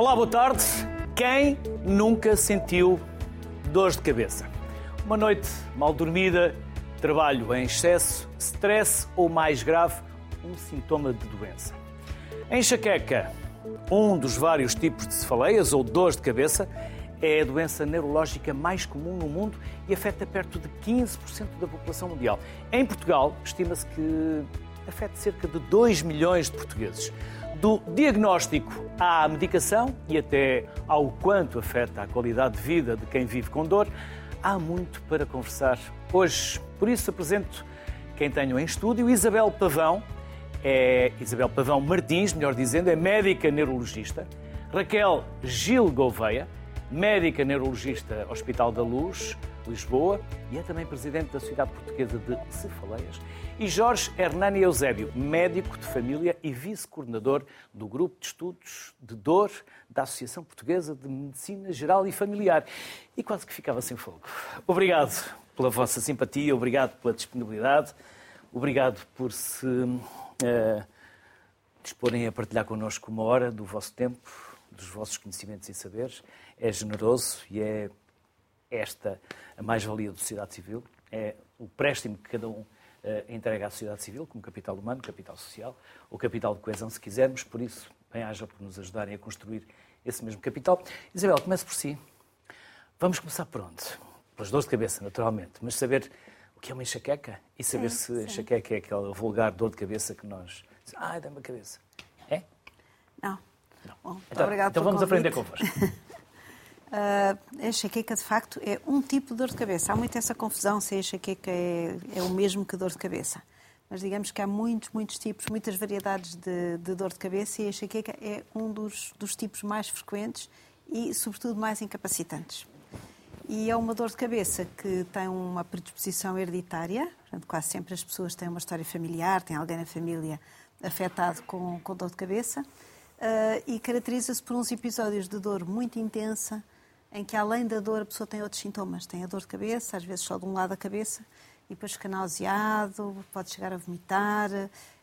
Olá, boa tarde. Quem nunca sentiu dores de cabeça? Uma noite mal dormida, trabalho em excesso, stress ou mais grave, um sintoma de doença. A enxaqueca, um dos vários tipos de cefaleias ou dores de cabeça, é a doença neurológica mais comum no mundo e afeta perto de 15% da população mundial. Em Portugal, estima-se que afeta cerca de 2 milhões de portugueses. Do diagnóstico à medicação e até ao quanto afeta a qualidade de vida de quem vive com dor, há muito para conversar hoje. Por isso apresento quem tenho em estúdio, Isabel Pavão, é Isabel Pavão Martins, melhor dizendo, é médica neurologista. Raquel Gil Gouveia, médica neurologista Hospital da Luz, Lisboa, e é também presidente da Sociedade Portuguesa de Cefaleias. E Jorge Hernani Eusébio, médico de família e vice-coordenador do Grupo de Estudos de Dor da Associação Portuguesa de Medicina Geral e Familiar. E quase que ficava sem fogo. Obrigado pela vossa simpatia, obrigado pela disponibilidade, obrigado por se uh, disporem a partilhar connosco uma hora do vosso tempo, dos vossos conhecimentos e saberes. É generoso e é esta a mais-valia da sociedade civil, é o préstimo que cada um uh, entrega à sociedade civil, como capital humano, capital social, ou capital de coesão, se quisermos. Por isso, bem-haja por nos ajudarem a construir esse mesmo capital. Isabel, comece por si. Vamos começar por onde? Pelas dores de cabeça, naturalmente, mas saber o que é uma enxaqueca e saber sim, se enxaqueca é aquela vulgar dor de cabeça que nós. Ai, dá-me a cabeça. É? Não. Não. Bom, então, então vamos aprender convosco. Uh, a enxaqueca, de facto, é um tipo de dor de cabeça. Há muito essa confusão se a enxaqueca é, é o mesmo que dor de cabeça. Mas digamos que há muitos, muitos tipos, muitas variedades de, de dor de cabeça e a enxaqueca é um dos, dos tipos mais frequentes e, sobretudo, mais incapacitantes. E é uma dor de cabeça que tem uma predisposição hereditária, portanto, quase sempre as pessoas têm uma história familiar, têm alguém na família afetado com, com dor de cabeça, uh, e caracteriza-se por uns episódios de dor muito intensa, em que além da dor a pessoa tem outros sintomas. Tem a dor de cabeça, às vezes só de um lado da cabeça, e depois fica nauseado, pode chegar a vomitar,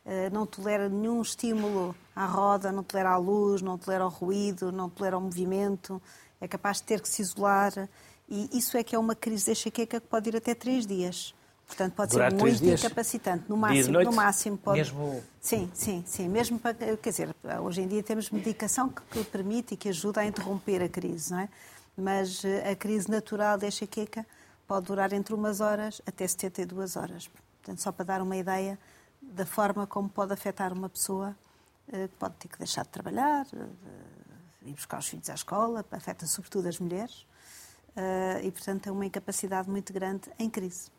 eh, não tolera nenhum estímulo à roda, não tolera a luz, não tolera o ruído, não tolera o movimento, é capaz de ter que se isolar. E isso é que é uma crise de enxaqueca que pode ir até três dias. Portanto, pode Durar ser muito dias, incapacitante. No máximo, noite, no máximo pode. Mesmo... Sim, sim, sim. Mesmo para, quer dizer, hoje em dia temos medicação que, que permite e que ajuda a interromper a crise, não é? Mas eh, a crise natural da enxaqueca pode durar entre umas horas até 72 horas. Portanto, só para dar uma ideia da forma como pode afetar uma pessoa eh, que pode ter que deixar de trabalhar, ir buscar os filhos à escola, afeta sobretudo as mulheres eh, e, portanto, é uma incapacidade muito grande em crise.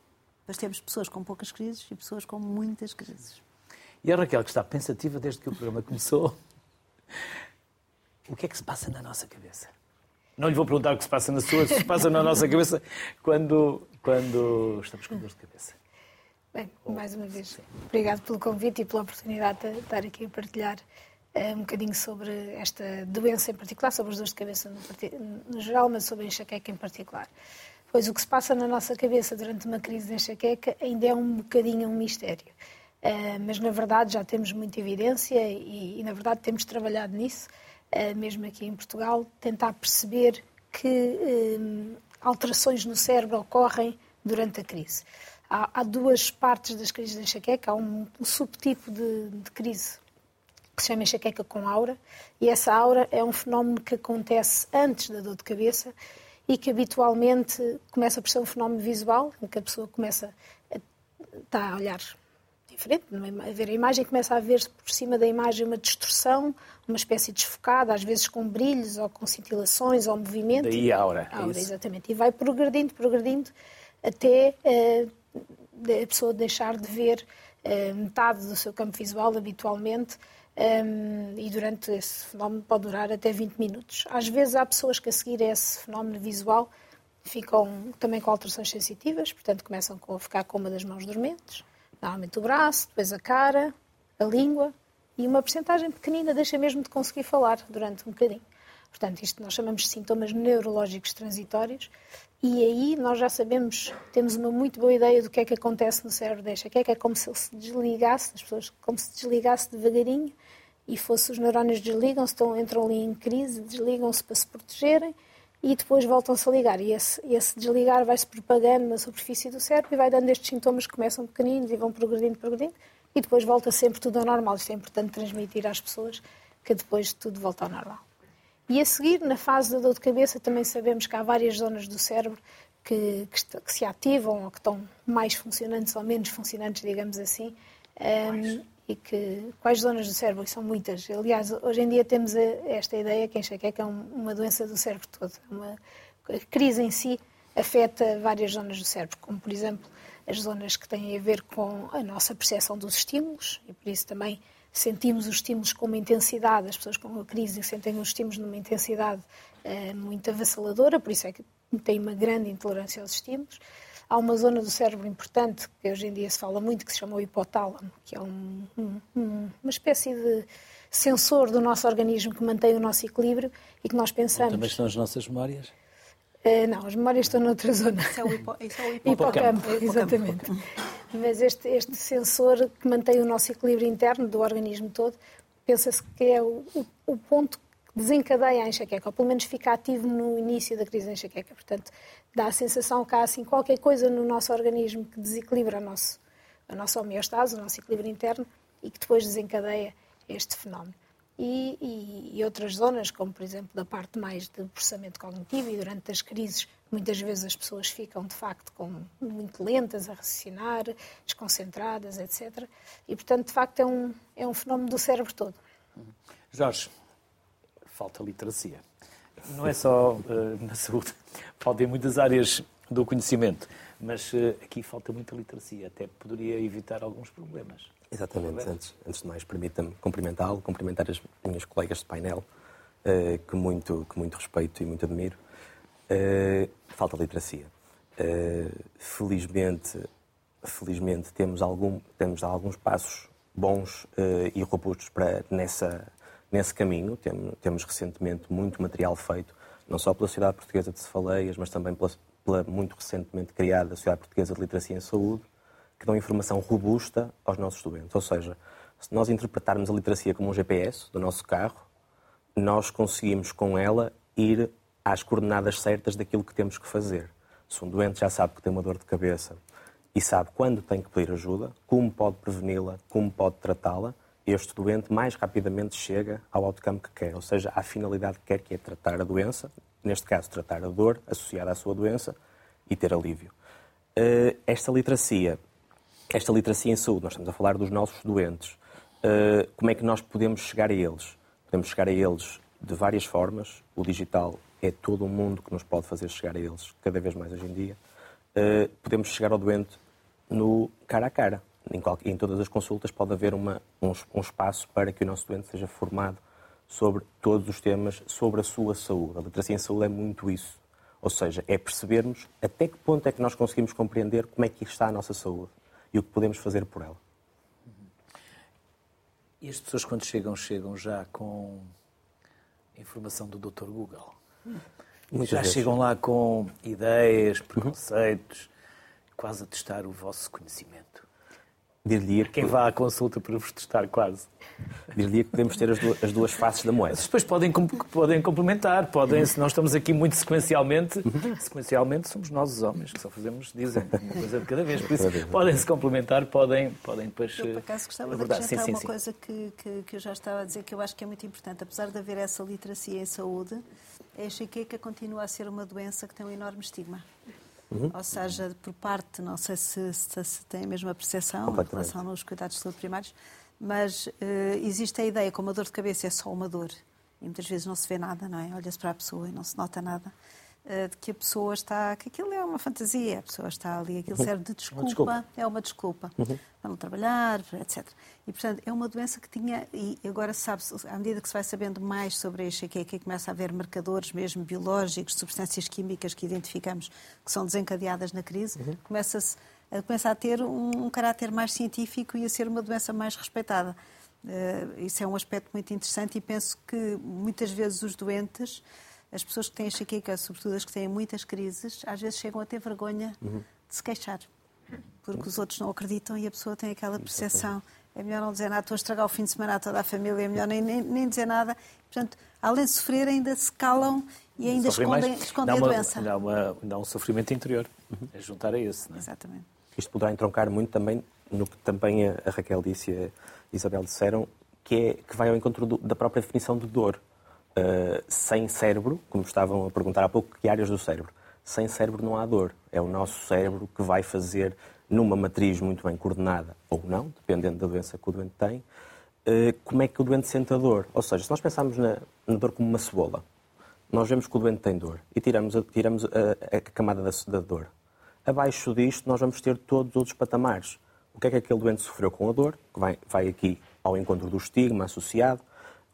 Mas temos pessoas com poucas crises e pessoas com muitas crises. E a Raquel, que está pensativa desde que o programa começou, o que é que se passa na nossa cabeça? Não lhe vou perguntar o que se passa na sua, se passa na nossa cabeça quando, quando estamos com dor de cabeça. Bem, mais uma vez, obrigado pelo convite e pela oportunidade de estar aqui a partilhar uh, um bocadinho sobre esta doença em particular, sobre as dores de cabeça no, no, geral, mas sobre a enxaqueca em particular. Pois o que se passa na nossa cabeça durante uma crise de enxaqueca ainda é um bocadinho um mistério. Uh, mas, na verdade, já temos muita evidência e, e, na verdade, temos trabalhado nisso. Mesmo aqui em Portugal, tentar perceber que eh, alterações no cérebro ocorrem durante a crise. Há, há duas partes das crises de enxaqueca. Há um, um subtipo de, de, crise que se chama enxaqueca com aura, e essa aura é um fenómeno que acontece antes da dor de cabeça e que habitualmente começa por ser um fenómeno visual, em que a pessoa começa a, está a olhar diferente, a ver a imagem começa a ver por cima da imagem uma distorção, uma espécie de desfocada, às vezes com brilhos ou com cintilações ou movimento. Daí a aura. A aura, é exatamente. E vai progredindo, progredindo, até uh, a pessoa deixar de ver uh, metade do seu campo visual habitualmente. Um, e durante esse fenómeno pode durar até 20 minutos. Às vezes há pessoas que a seguir a esse fenómeno visual ficam também com alterações sensitivas, portanto começam a ficar com uma das mãos dormentes, normalmente o braço, depois a cara, a língua, e uma percentagem pequenina deixa mesmo de conseguir falar durante um bocadinho. Portanto, isto nós chamamos de sintomas neurológicos transitórios e aí nós já sabemos, temos uma muito boa ideia do que é que acontece no cérebro desta, que é que é como se ele se desligasse, as pessoas como se desligasse devagarinho e fosse os neurónios desligam-se, entram ali em crise, desligam-se para se protegerem e depois voltam-se a ligar. E esse, esse desligar vai-se propagando na superfície do cérebro e vai dando estes sintomas que começam pequeninos e vão progredindo, progredindo, e depois volta sempre tudo ao normal. Isto é importante transmitir às pessoas que depois tudo volta ao normal. E a seguir, na fase da dor de cabeça, também sabemos que há várias zonas do cérebro que, que, que se ativam ou que estão mais funcionantes ou menos funcionantes, digamos assim. Um, e que quais zonas do cérebro? E são muitas. Aliás, hoje em dia temos esta ideia que a enxaqueca é uma doença do cérebro todo. Uma, a crise em si afeta várias zonas do cérebro, como por exemplo as zonas que têm a ver com a nossa percepção dos estímulos e por isso também sentimos os estímulos com uma intensidade, as pessoas com a crise sentem os estímulos numa intensidade uh, muito avassaladora, por isso é que têm uma grande intolerância aos estímulos. Há uma zona do cérebro importante, que hoje em dia se fala muito, que se chama o hipotálamo, que é um, um, uma espécie de sensor do nosso organismo que mantém o nosso equilíbrio e que nós pensamos... Também estão as nossas memórias? Uh, não, as memórias estão noutra zona. Isso é o, hipo, isso é o hipocampo. hipocampo. Exatamente. Mas este, este sensor que mantém o nosso equilíbrio interno do organismo todo, pensa-se que é o, o, o, ponto que desencadeia a enxaqueca, ou pelo menos fica ativo no início da crise da enxaqueca. Portanto, dá a sensação que há assim, qualquer coisa no nosso organismo que desequilibra a, nosso, a nossa homeostase, o nosso equilíbrio interno, e que depois desencadeia este fenómeno e, e, e, outras zonas, como por exemplo da parte mais de processamento cognitivo, e durante as crises muitas vezes as pessoas ficam de facto com, muito lentas a raciocinar, desconcentradas, etc. E portanto, de facto, é um, é um fenómeno do cérebro todo. Jorge, falta literacia. Não é só uh, na saúde, falta em muitas áreas do conhecimento, mas uh, aqui falta muita literacia, até poderia evitar alguns problemas. Exatamente. Antes, antes de mais, permita-me cumprimentá-lo, cumprimentar as minhas colegas de painel, uh, que, muito, que muito respeito e muito admiro. Falta literacia. Felizmente, felizmente temos, algum, temos alguns passos bons e robustos para, nessa, nesse caminho. Temos, recentemente muito material feito, não só pela Sociedade Portuguesa de Cefaleias, mas também pela, pela muito recentemente criada Sociedade Portuguesa de Literacia em Saúde, que dão informação robusta aos nossos doentes. Ou seja, se nós interpretarmos a literacia como um GPS do nosso carro, nós conseguimos com ela ir às coordenadas certas daquilo que temos que fazer. Se um doente já sabe que tem uma dor de cabeça e sabe quando tem que pedir ajuda, como pode preveni-la, como pode tratá-la, este doente mais rapidamente chega ao outcome que quer, ou seja, à finalidade que quer, que é tratar a doença, neste caso, tratar a dor associada à sua doença e ter alívio. Eh, esta literacia esta literacia em saúde, nós estamos a falar dos nossos doentes. Uh, como é que nós podemos chegar a eles? Podemos chegar a eles de várias formas. O digital é todo um mundo que nos pode fazer chegar a eles, cada vez mais hoje em dia. Uh, podemos chegar ao doente no cara a cara. Em, qualquer, em todas as consultas pode haver uma, um, um espaço para que o nosso doente seja formado sobre todos os temas, sobre a sua saúde. A literacia em saúde é muito isso. Ou seja, é percebermos até que ponto é que nós conseguimos compreender como é que está a nossa saúde e o que podemos fazer por ela. E as pessoas, quando chegam, chegam já com informação do Dr. Google. Muitas já vezes. chegam lá com ideias, preconceitos, uhum. quase a testar o vosso conhecimento. Dir-lhe quem vá à consulta para vos testar, quase. Dir-lhe que podemos ter as duas, as duas, faces da moeda. Mas depois podem, podem complementar, podem, se nós estamos aqui muito sequencialmente, sequencialmente somos nós os homens, que só fazemos, dizem, uma coisa de cada vez. Por isso, podem se complementar, podem, podem depois. Eu, por acaso, gostava de acrescentar sim, sim, uma sim. coisa que, que, que eu já estava a dizer, que eu acho que é muito importante. Apesar de haver essa literacia em saúde, a enxaqueca continua a ser uma doença que tem um enorme estigma. Uhum. Ou seja, por parte, não sei se, se, se tem a mesma percepção em relação aos cuidados de saúde primários, mas uh, existe a ideia como a dor de cabeça é só uma dor e muitas vezes não se vê nada, não é? Olha-se para a pessoa e não se nota nada. Eh, de que a pessoa está, que aquilo é uma fantasia, a pessoa está ali, aquilo serve de desculpa, uma desculpa. é uma desculpa uhum. para não trabalhar, etc. E, portanto, é uma doença que tinha, e agora sabe-se, à medida que se vai sabendo mais sobre a enxaqueca e começa a haver marcadores mesmo biológicos, substâncias químicas que identificamos que são desencadeadas na crise, uhum. começa-se começa a ter um, um, caráter mais científico e a ser uma doença mais respeitada. Uh, isso é um aspecto muito interessante e penso que muitas vezes os doentes as pessoas que têm enxaqueca, sobretudo as que têm muitas crises, às vezes chegam a ter vergonha uhum. de se queixar. Porque os outros não acreditam e a pessoa tem aquela percepção. é melhor não dizer nada, estou a estragar o fim de semana a toda a família, é melhor nem, nem, nem dizer nada. Portanto, além de sofrer, ainda se calam e ainda escondem, escondem dá uma, a doença. Dá, uma, dá um sofrimento interior, uhum. é juntar a esse. Não é? Exatamente. Isto poderá entroncar muito também no que também a Raquel disse e a Isabel disseram, que, é, que vai ao encontro do, da própria definição de dor. Uh, sem cérebro, como estavam a perguntar há pouco, que áreas do cérebro? Sem cérebro não há dor. É o nosso cérebro que vai fazer, numa matriz muito bem coordenada, ou não, dependendo da doença que o doente tem, uh, como é que o doente sente a dor. Ou seja, se nós pensarmos na, na dor como uma cebola, nós vemos que o doente tem dor e tiramos a, tiramos a, a camada da, da dor. Abaixo disto, nós vamos ter todos os outros patamares. O que é que aquele doente sofreu com a dor, que vai, vai aqui ao encontro do estigma associado,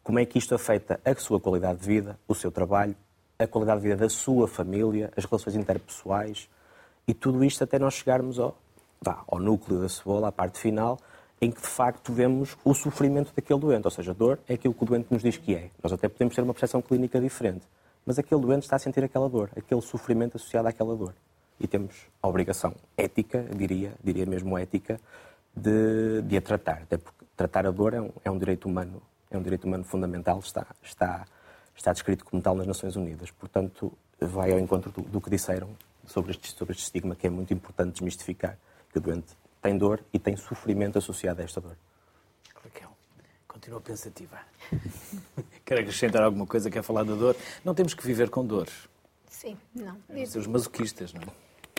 como é que isto afeta a sua qualidade de vida, o seu trabalho, a qualidade de vida da sua família, as relações interpessoais e tudo isto até nós chegarmos ao, vá, ao núcleo da cebola, à parte final, em que de facto vemos o sofrimento daquele doente. Ou seja, a dor é aquilo que o doente nos diz que é. Nós até podemos ter uma percepção clínica diferente, mas aquele doente está a sentir aquela dor, aquele sofrimento associado àquela dor. E temos a obrigação ética, diria, diria mesmo ética, de, de a tratar. Até porque tratar a dor é um, é um direito humano é um direito humano fundamental, está, está, está descrito como tal nas Nações Unidas. Portanto, vai ao encontro do, do que disseram sobre este, sobre este estigma, que é muito importante desmistificar, que o doente tem dor e tem sofrimento associado a esta dor. Raquel, continua pensativa. Quer acrescentar alguma coisa? Quer falar da dor? Não temos que viver com dores. Sim, não. É os masoquistas, não é?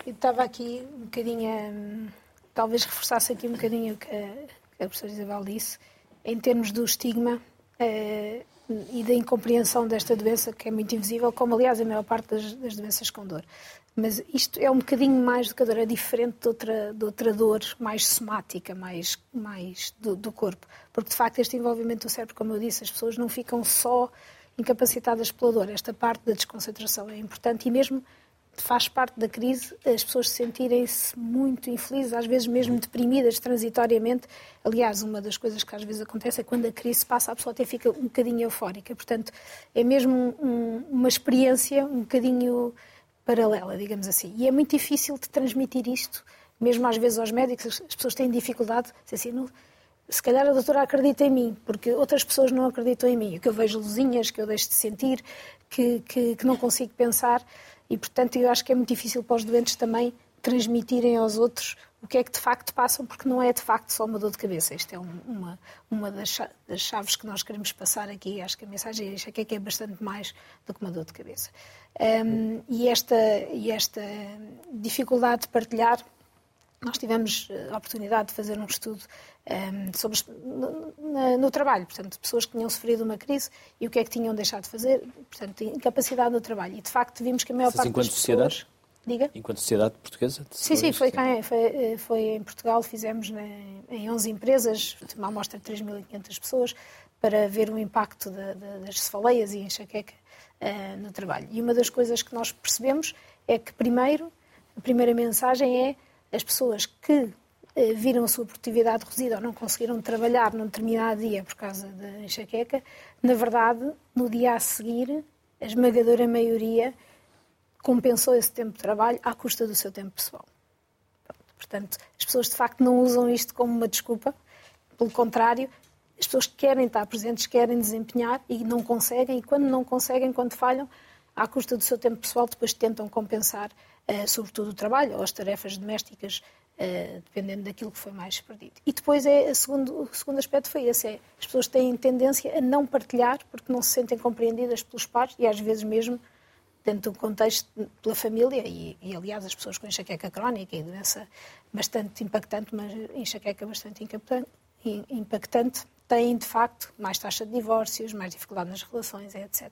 Eu estava aqui um bocadinho, talvez reforçasse aqui um bocadinho o que a, que a professora Isabel disse, em termos do estigma eh, e da incompreensão desta doença, que é muito invisível, como aliás a maior parte das, das, doenças com dor. Mas isto é um bocadinho mais do que a dor, é diferente de outra, de outra dor mais somática, mais, mais do, do corpo. Porque de facto este envolvimento do cérebro, como eu disse, as pessoas não ficam só incapacitadas pela dor. Esta parte da desconcentração é importante e mesmo faz parte da crise as pessoas sentirem-se muito infelizes, às vezes mesmo deprimidas transitoriamente. Aliás, uma das coisas que às vezes acontece é quando a crise passa, a pessoa até fica um bocadinho eufórica. Portanto, é mesmo um, uma experiência um bocadinho paralela, digamos assim. E é muito difícil de transmitir isto, mesmo às vezes aos médicos, as pessoas têm dificuldade, assim, não, se calhar a doutora acredita em mim, porque outras pessoas não acreditam em mim. Que eu vejo luzinhas, que eu deixo de sentir, que, que, que não consigo pensar. E, portanto, eu acho que é muito difícil para os doentes também transmitirem aos outros o que é que de facto passam, porque não é de facto só uma dor de cabeça. Isto é uma, uma das, chaves que nós queremos passar aqui. Acho que a mensagem é que é, que é bastante mais do que uma dor de cabeça. Um, e, esta, e esta dificuldade de partilhar, nós tivemos a oportunidade de fazer um estudo um, sobre, no, no, trabalho, portanto, pessoas que tinham sofrido uma crise e o que é que tinham deixado de fazer, portanto, incapacidade no trabalho. E, de facto, vimos que a maior parte das pessoas... Diga? Enquanto sociedade portuguesa? Sim, sim, foi, cá, foi, foi, em Portugal, fizemos em 11 empresas, uma amostra de 3.500 pessoas, para ver o impacto de, de, das cefaleias e enxaqueca uh, no trabalho. E uma das coisas que nós percebemos é que, primeiro, a primeira mensagem é as pessoas que eh, viram a sua produtividade reduzida ou não conseguiram trabalhar num determinado dia por causa da enxaqueca, na verdade, no dia a seguir, a esmagadora maioria compensou esse tempo de trabalho à custa do seu tempo pessoal. Portanto, as pessoas de facto não usam isto como uma desculpa, pelo contrário, as pessoas querem estar presentes, querem desempenhar e não conseguem, e quando não conseguem, quando falham, à custa do seu tempo pessoal, depois tentam compensar, sobretudo o trabalho ou as tarefas domésticas Uh, dependendo daquilo que foi mais perdido. E depois é segundo, o segundo aspecto foi esse, é, as pessoas têm tendência a não partilhar porque não se sentem compreendidas pelos pares e às vezes mesmo dentro do contexto pela família e, e aliás as pessoas com enxaqueca crónica e doença bastante impactante, mas enxaqueca bastante impactante, têm de facto mais taxa de divórcios, mais dificuldade nas relações, etc.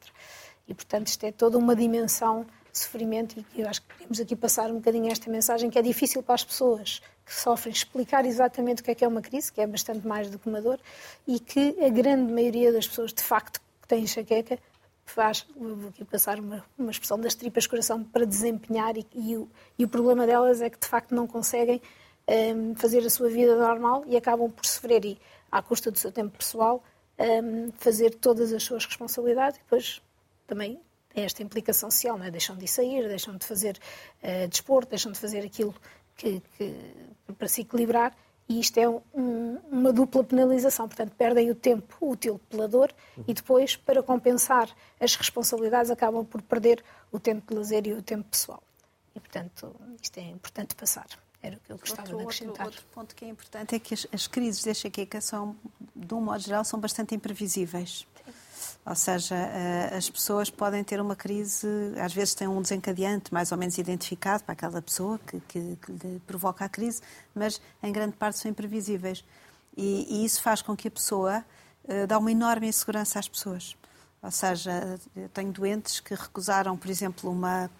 E portanto isto é toda uma dimensão sofrimento e eu acho que queremos aqui passar um bocadinho esta mensagem que é difícil para as pessoas que sofrem explicar exatamente o que é que é uma crise, que é bastante mais do que uma dor, e que a grande maioria das pessoas de facto que têm enxaqueca faz, vou aqui passar uma, uma expressão das tripas coração para desempenhar e, e, o, e o problema delas é que de facto não conseguem um, fazer a sua vida normal e acabam por sofrer e à custa do seu tempo pessoal um, fazer todas as suas responsabilidades e depois também esta implicação social, não é? deixam de sair, deixam de fazer uh, desporto, deixam de fazer aquilo que, que, para se equilibrar E isto é um, uma dupla penalização, portanto, perdem o tempo útil pela dor e depois, para compensar as responsabilidades, acabam por perder o tempo de lazer e o tempo pessoal. E, portanto, isto é importante passar. Era o que eu gostava outro, de acrescentar. Outro, outro ponto que é importante é que as, as crises de enxaqueca são, de um modo geral, são bastante imprevisíveis. Ou seja, eh, as pessoas podem ter uma crise, às vezes têm um desencadeante mais ou menos identificado para aquela pessoa que, que, que lhe provoca a crise, mas em grande parte são imprevisíveis. E, e isso faz com que a pessoa uh, dá uma enorme insegurança às pessoas. Ou seja, eu tenho doentes que recusaram, por exemplo, uma,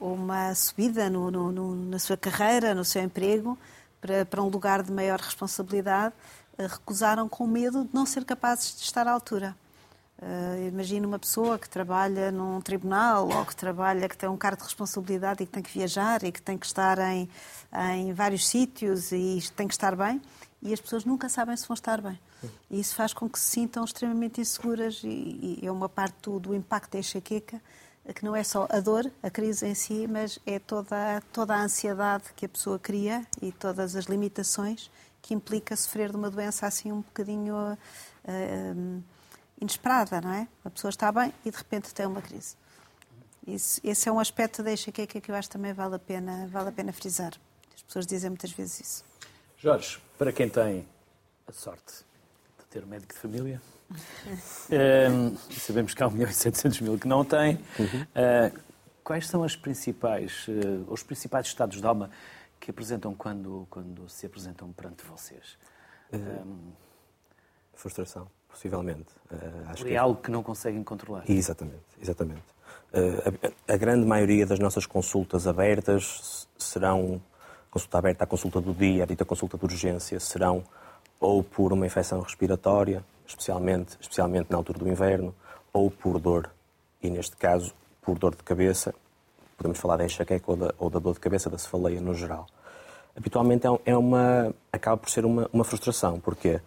uma subida no, no, no, na sua carreira, no seu emprego, para, para um lugar de maior responsabilidade, uh, recusaram com medo de não ser capazes de estar à altura. Uh, imagina uma pessoa que trabalha num tribunal ou que trabalha, que tem um cargo de responsabilidade e que tem que viajar e que tem que estar em, em vários sítios e tem que estar bem e as pessoas nunca sabem se vão estar bem. E isso faz com que se sintam extremamente inseguras e, e é uma parte do, do impacto da enxaqueca que não é só a dor, a crise em si, mas é toda, toda a ansiedade que a pessoa cria e todas as limitações que implica sofrer de uma doença assim um bocadinho... Uh, inesperada, não é? A pessoa está bem e de repente tem uma crise. Isso, esse é um aspecto da enxaqueca que eu acho que também vale a pena, vale a pena frisar. As pessoas dizem muitas vezes isso. Jorge, para quem tem a sorte de ter um médico de família, um, sabemos que há 1 milhão e 700 mil que não têm, uhum. uh, quais são as principais, uh, os principais estados de alma que apresentam quando, quando se apresentam perante vocês? Um, frustração possivelmente. Uh, acho é que... algo que não conseguem controlar. Exatamente, exatamente. Uh, a, a, grande maioria das nossas consultas abertas serão, consulta aberta, a consulta do dia, a dita consulta de urgência, serão ou por uma infecção respiratória, especialmente, especialmente na altura do inverno, ou por dor, e neste caso, por dor de cabeça, podemos falar da enxaqueca ou da, ou da dor de cabeça, da cefaleia no geral. Habitualmente é, é uma, acaba por ser uma, uma frustração, porque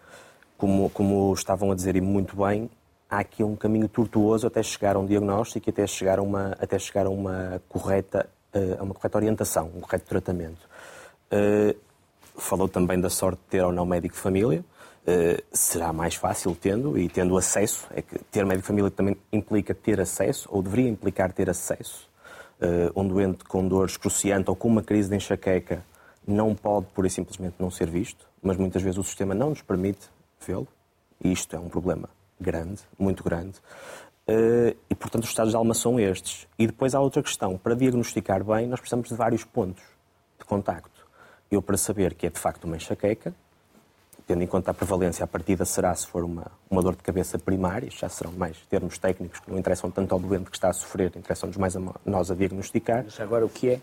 como, como estavam a dizer e muito bem, há aqui um caminho tortuoso até chegar a um diagnóstico e até chegar a uma, até chegar a uma, correta, eh, a uma correta orientação, um correto tratamento. Uh, falou também da sorte de ter ou não médico de família. Uh, será mais fácil tendo e tendo acesso. É que ter médico de família também implica ter acesso, ou deveria implicar ter acesso. Um doente com dor excruciante ou com uma crise de enxaqueca não pode, pura e simplesmente, não ser visto, mas muitas vezes o sistema não nos permite vê-lo, e isto é um problema grande, muito grande, uh, e portanto os estados de alma são estes. E depois há outra questão, para diagnosticar bem nós precisamos de vários pontos de contacto. Eu para saber que é de facto uma enxaqueca, tendo em conta a prevalência, a partida será se for uma, uma dor de cabeça primária, já serão mais termos técnicos que não interessam tanto ao doente que está a sofrer, interessam-nos mais a nós a diagnosticar. Mas agora o que é?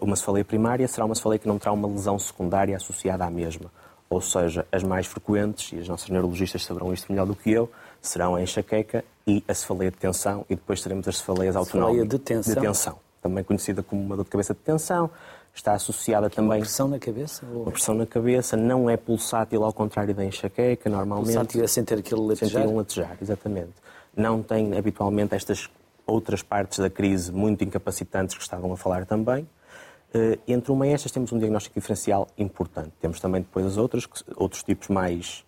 Uma cefaleia primária será uma cefaleia que não terá uma lesão secundária associada à mesma. Ou seja, as mais frequentes, e as nossas neurologistas saberão isto melhor do que eu, serão a enxaqueca e a cefaleia de tensão, e depois teremos as cefaleias autonómicas. de tensão. de tensão. Também conhecida como uma dor de cabeça de tensão. Está associada também... Uma pressão na cabeça? Ou... Uma pressão na cabeça, não é pulsátil ao contrário da enxaqueca, normalmente. Pulsátil é sem ter aquele latejar? Sem ter um latejar, exatamente. Não tem habitualmente estas outras partes da crise muito incapacitantes que estavam a falar também. Uh, entre uma e estas temos um diagnóstico diferencial importante. Temos também depois as outras, outros tipos mais,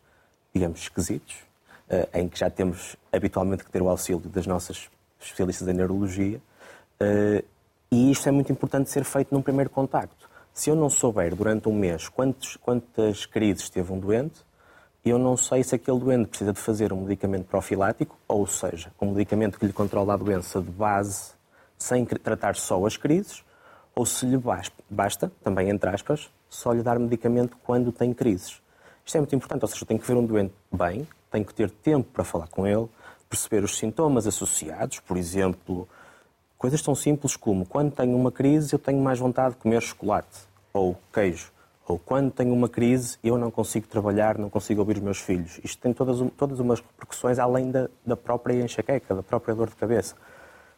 digamos, esquisitos, uh, em que já temos habitualmente que ter o auxílio das nossas especialistas em neurologia. Uh, e isto é muito importante ser feito num primeiro contacto. Se eu não souber durante um mês quantos, quantas crises teve um doente, eu não sei se aquele doente precisa de fazer um medicamento profilático, ou seja, um medicamento que lhe controla a doença de base, sem tratar só as crises, ou se lhe basta, também entre aspas, só lhe dar medicamento quando tem crises. Isto é muito importante, ou seja, tenho que ver um doente bem, tenho que ter tempo para falar com ele, perceber os sintomas associados, por exemplo, coisas tão simples como quando tenho uma crise eu tenho mais vontade de comer chocolate ou queijo, ou quando tenho uma crise eu não consigo trabalhar, não consigo ouvir os meus filhos. Isto tem todas, todas umas repercussões além da, da própria enxaqueca, da própria dor de cabeça.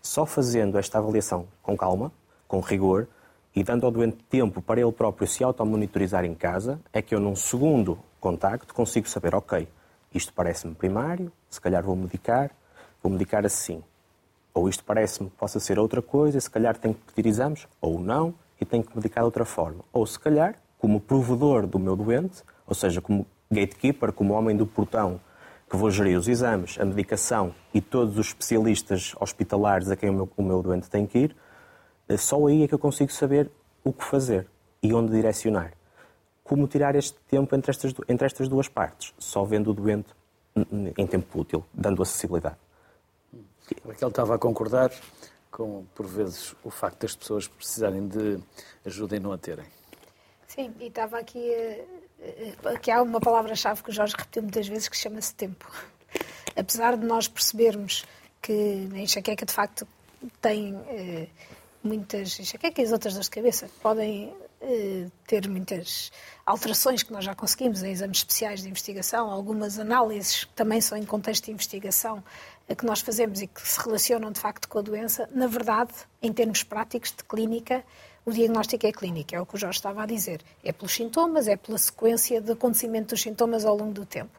Só fazendo esta avaliação com calma, com rigor e dando ao doente tempo para ele próprio se automonitorizar em casa, é que eu, num segundo contacto, consigo saber, ok, isto parece-me primário, se calhar vou medicar, vou medicar assim. Ou isto parece-me que possa ser outra coisa, se calhar tenho que pedir exames, ou não, e tenho que medicar de outra forma. Ou se calhar como provedor do meu doente, ou seja, como gatekeeper, como homem do portão, que vou gerir os exames, a medicação e todos os especialistas hospitalares a quem o meu, o meu doente tem que ir, só aí é que eu consigo saber o que fazer e onde direcionar. Como tirar este tempo entre estas, entre estas duas partes? Só vendo o doente em tempo útil, dando acessibilidade. Raquel estava a concordar com, por vezes, o facto das pessoas precisarem de ajuda e não a terem. Sim, e estava aqui. Aqui há uma palavra-chave que o Jorge repetiu muitas vezes que chama-se tempo. Apesar de nós percebermos que a enxaqueca de facto tem eh, muitas enxaquecas as outras dores de cabeça podem eh, ter muitas alterações que nós já conseguimos em exames especiais de investigação, algumas análises que também são em contexto de investigação eh, que nós fazemos e que se relacionam de facto com a doença, na verdade, em termos práticos de clínica, o diagnóstico é clínico, é o que o Jorge estava a dizer. É pelos sintomas, é pela sequência de acontecimento dos sintomas ao longo do tempo.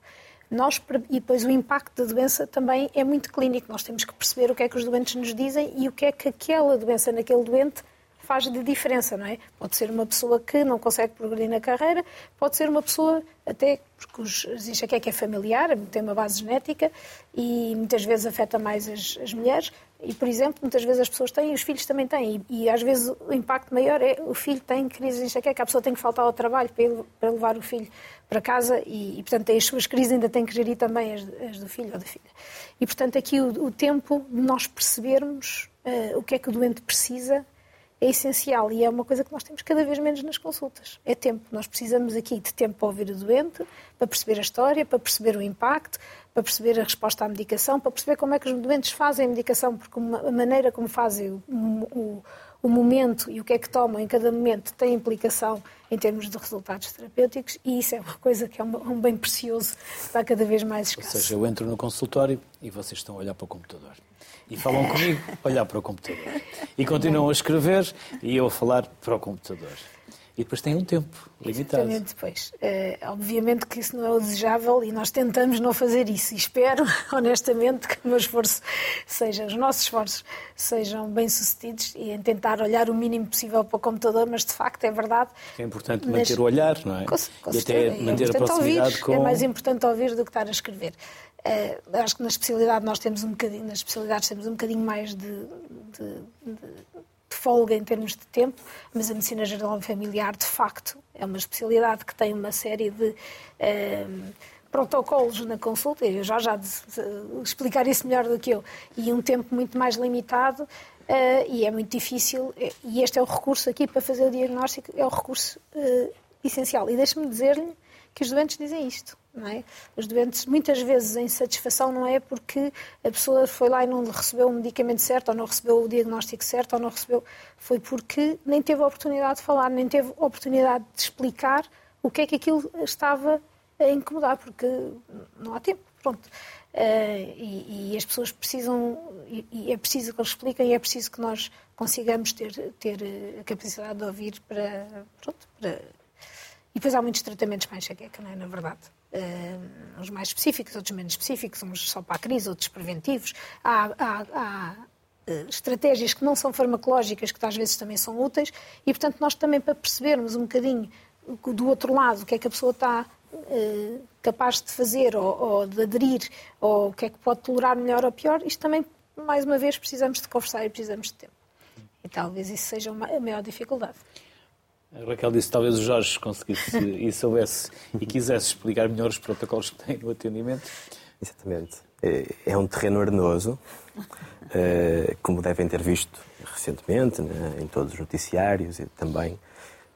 Nós, e depois o impacto da doença também é muito clínico. Nós temos que perceber o que é que os doentes nos dizem e o que é que aquela doença naquele doente faz de diferença, não é? Pode ser uma pessoa que não consegue progredir na carreira, pode ser uma pessoa até porque os, enxaqueca é familiar, tem uma base genética e muitas vezes afeta mais as, as mulheres. E, por exemplo, muitas vezes as pessoas têm e os filhos também têm. E, e, às vezes o impacto maior é o filho tem crise de enxaqueca, a pessoa tem que faltar ao trabalho para, ele, para levar o filho para casa e, e, portanto, as suas crises, ainda tem que gerir também as, as do filho ou da filha. E, portanto, aqui o, o tempo de nós percebermos uh, o que é que o doente precisa é essencial e é uma coisa que nós temos cada vez menos nas consultas. É tempo. Nós precisamos aqui de tempo para ouvir o doente, para perceber a história, para perceber o impacto, para perceber a resposta à medicação, para perceber como é que os doentes fazem a medicação, porque a maneira como fazem o, o, o momento e o que é que tomam em cada momento tem implicação em termos de resultados terapêuticos e isso é uma coisa que é um bem precioso, está cada vez mais escasso. Ou seja, eu entro no consultório e vocês estão a olhar para o computador e falam comigo, olhar para o computador. E continuam a escrever e eu a falar para o computador. E depois tem um tempo limitado. Exatamente, depois. É, obviamente que isso não é o desejável e nós tentamos não fazer isso. E espero, honestamente, que o meu esforço seja, os nossos esforços sejam bem-sucedidos e em tentar olhar o mínimo possível para o computador, mas de facto é verdade. É importante manter o olhar, não é? Com, com e até é manter é a proximidade ouvir. com. É mais importante ouvir do que estar a escrever. Uh, acho que na especialidade nós temos um bocadinho, nas especialidades temos um bocadinho mais de, de, de, de, folga em termos de tempo, mas a medicina geral e familiar, de facto, é uma especialidade que tem uma série de uh, protocolos na consulta, eu já já de, explicar isso melhor do que eu, e um tempo muito mais limitado, uh, e é muito difícil, e este é o recurso aqui para fazer o diagnóstico, é o recurso essencial. E deixe-me dizer-lhe que os doentes dizem isto é? Os doentes, muitas vezes, a insatisfação não é porque a pessoa foi lá e não recebeu o medicamento certo, ou não recebeu o diagnóstico certo, ou não recebeu. Foi porque nem teve a oportunidade de falar, nem teve a oportunidade de explicar o que é que aquilo estava a incomodar, porque não há tempo. Pronto. Uh, e, e, as pessoas precisam, e, e, é preciso que eles expliquem, e é preciso que nós consigamos ter, ter a capacidade de ouvir para. Pronto, para... E depois há muitos tratamentos a enxaqueca, não é? Na verdade. Uh, uns mais específicos, outros menos específicos, uns só para a crise, outros preventivos. Há, há, há uh, estratégias que não são farmacológicas, que às vezes também são úteis, e portanto nós também para percebermos um bocadinho do outro lado o que é que a pessoa está uh, capaz de fazer ou, ou, de aderir, ou o que é que pode tolerar melhor ou pior, isto também, mais uma vez, precisamos de conversar e precisamos de tempo. E talvez isso seja a maior dificuldade. A Raquel disse que talvez o Jorge conseguisse e soubesse e quisesse explicar melhor os protocolos que tem no atendimento. Exatamente. É, é um terreno arenoso, eh, como devem ter visto recentemente né, em todos os noticiários e também,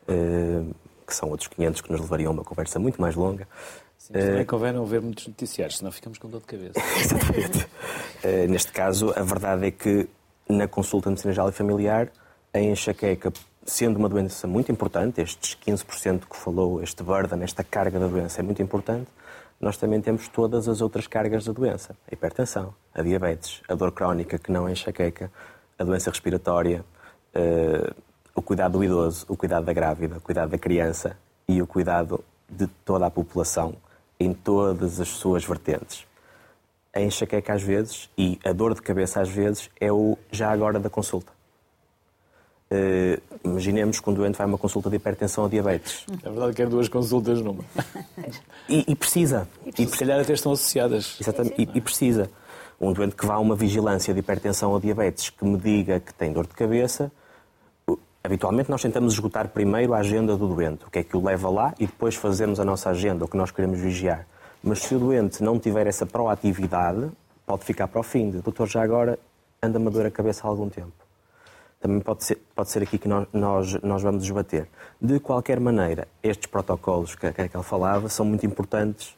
eh, que são outros 500 que nos levariam a uma conversa muito mais longa. Sim, também uh, convém não ver muitos noticiários, senão ficamos com dor de cabeça. Exatamente. neste caso, a verdade é que na consulta de medicina geral e familiar, a enxaqueca sendo uma doença muito importante, estes 15% que falou, este burden, esta carga da doença é muito importante, nós também temos todas as outras cargas da doença. A hipertensão, a diabetes, a dor crónica que não é enxaqueca, a doença respiratória, uh, o cuidado do idoso, o cuidado da grávida, o cuidado da criança e o cuidado de toda a população em todas as suas vertentes. A enxaqueca às vezes e a dor de cabeça às vezes é o já agora da consulta Uh, imaginemos que um doente vai a uma consulta de hipertensão ou diabetes. É verdade que quer duas consultas numa. E, e precisa. E se calhar até estão associadas. Exatamente. E, e precisa. Um doente que vá a uma vigilância de hipertensão ou diabetes que me diga que tem dor de cabeça, habitualmente nós tentamos esgotar primeiro a agenda do doente, o que é que o leva lá e depois fazemos a nossa agenda, o que nós queremos vigiar. Mas se o doente não tiver essa proatividade, pode ficar para o fim. De, Doutor, já agora anda-me a dor a cabeça há algum tempo. Também pode ser, pode ser aqui que nós, nós, nós vamos debater. De qualquer maneira, estes protocolos que, que ele falava são muito importantes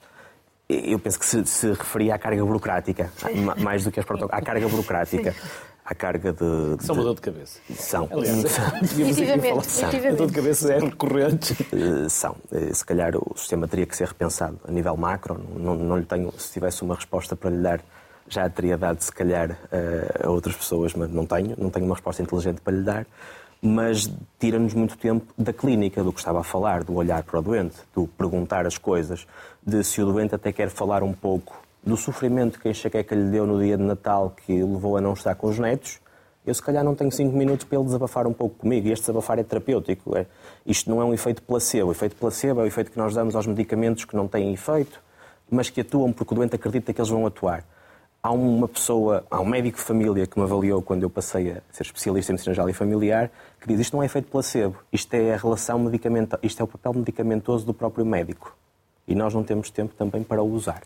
eu penso que se, se, referia à carga burocrática, mais do que aos protocolos, à carga burocrática. À carga de, de. São uma dor de cabeça. São. Aliás, são. A dor de cabeça é recorrente. Eh, são. Eh, se calhar o sistema teria que ser repensado a nível macro. Não, não lhe tenho, se tivesse uma resposta para lhe dar, já teria dado, se calhar, a outras pessoas, mas não tenho. Não tenho uma resposta inteligente para lhe dar mas tira-nos muito tempo da clínica, do que estava a falar, do olhar para o doente, do perguntar as coisas, de se o doente até quer falar um pouco do sofrimento que a enxaqueca lhe deu no dia de Natal, que levou a não estar com os netos, eu se calhar não tenho cinco minutos para ele desabafar um pouco comigo. E este desabafar é terapêutico. É, isto não é um efeito placebo. O efeito placebo é o efeito que nós damos aos medicamentos que não têm efeito, mas que atuam porque o doente acredita que eles vão atuar. Há uma pessoa, há um médico de família que me avaliou quando eu passei a ser especialista em medicina e familiar, que diz isto não é efeito placebo, isto é a relação medicamentosa, isto é o papel medicamentoso do próprio médico. E nós não temos tempo também para o usar.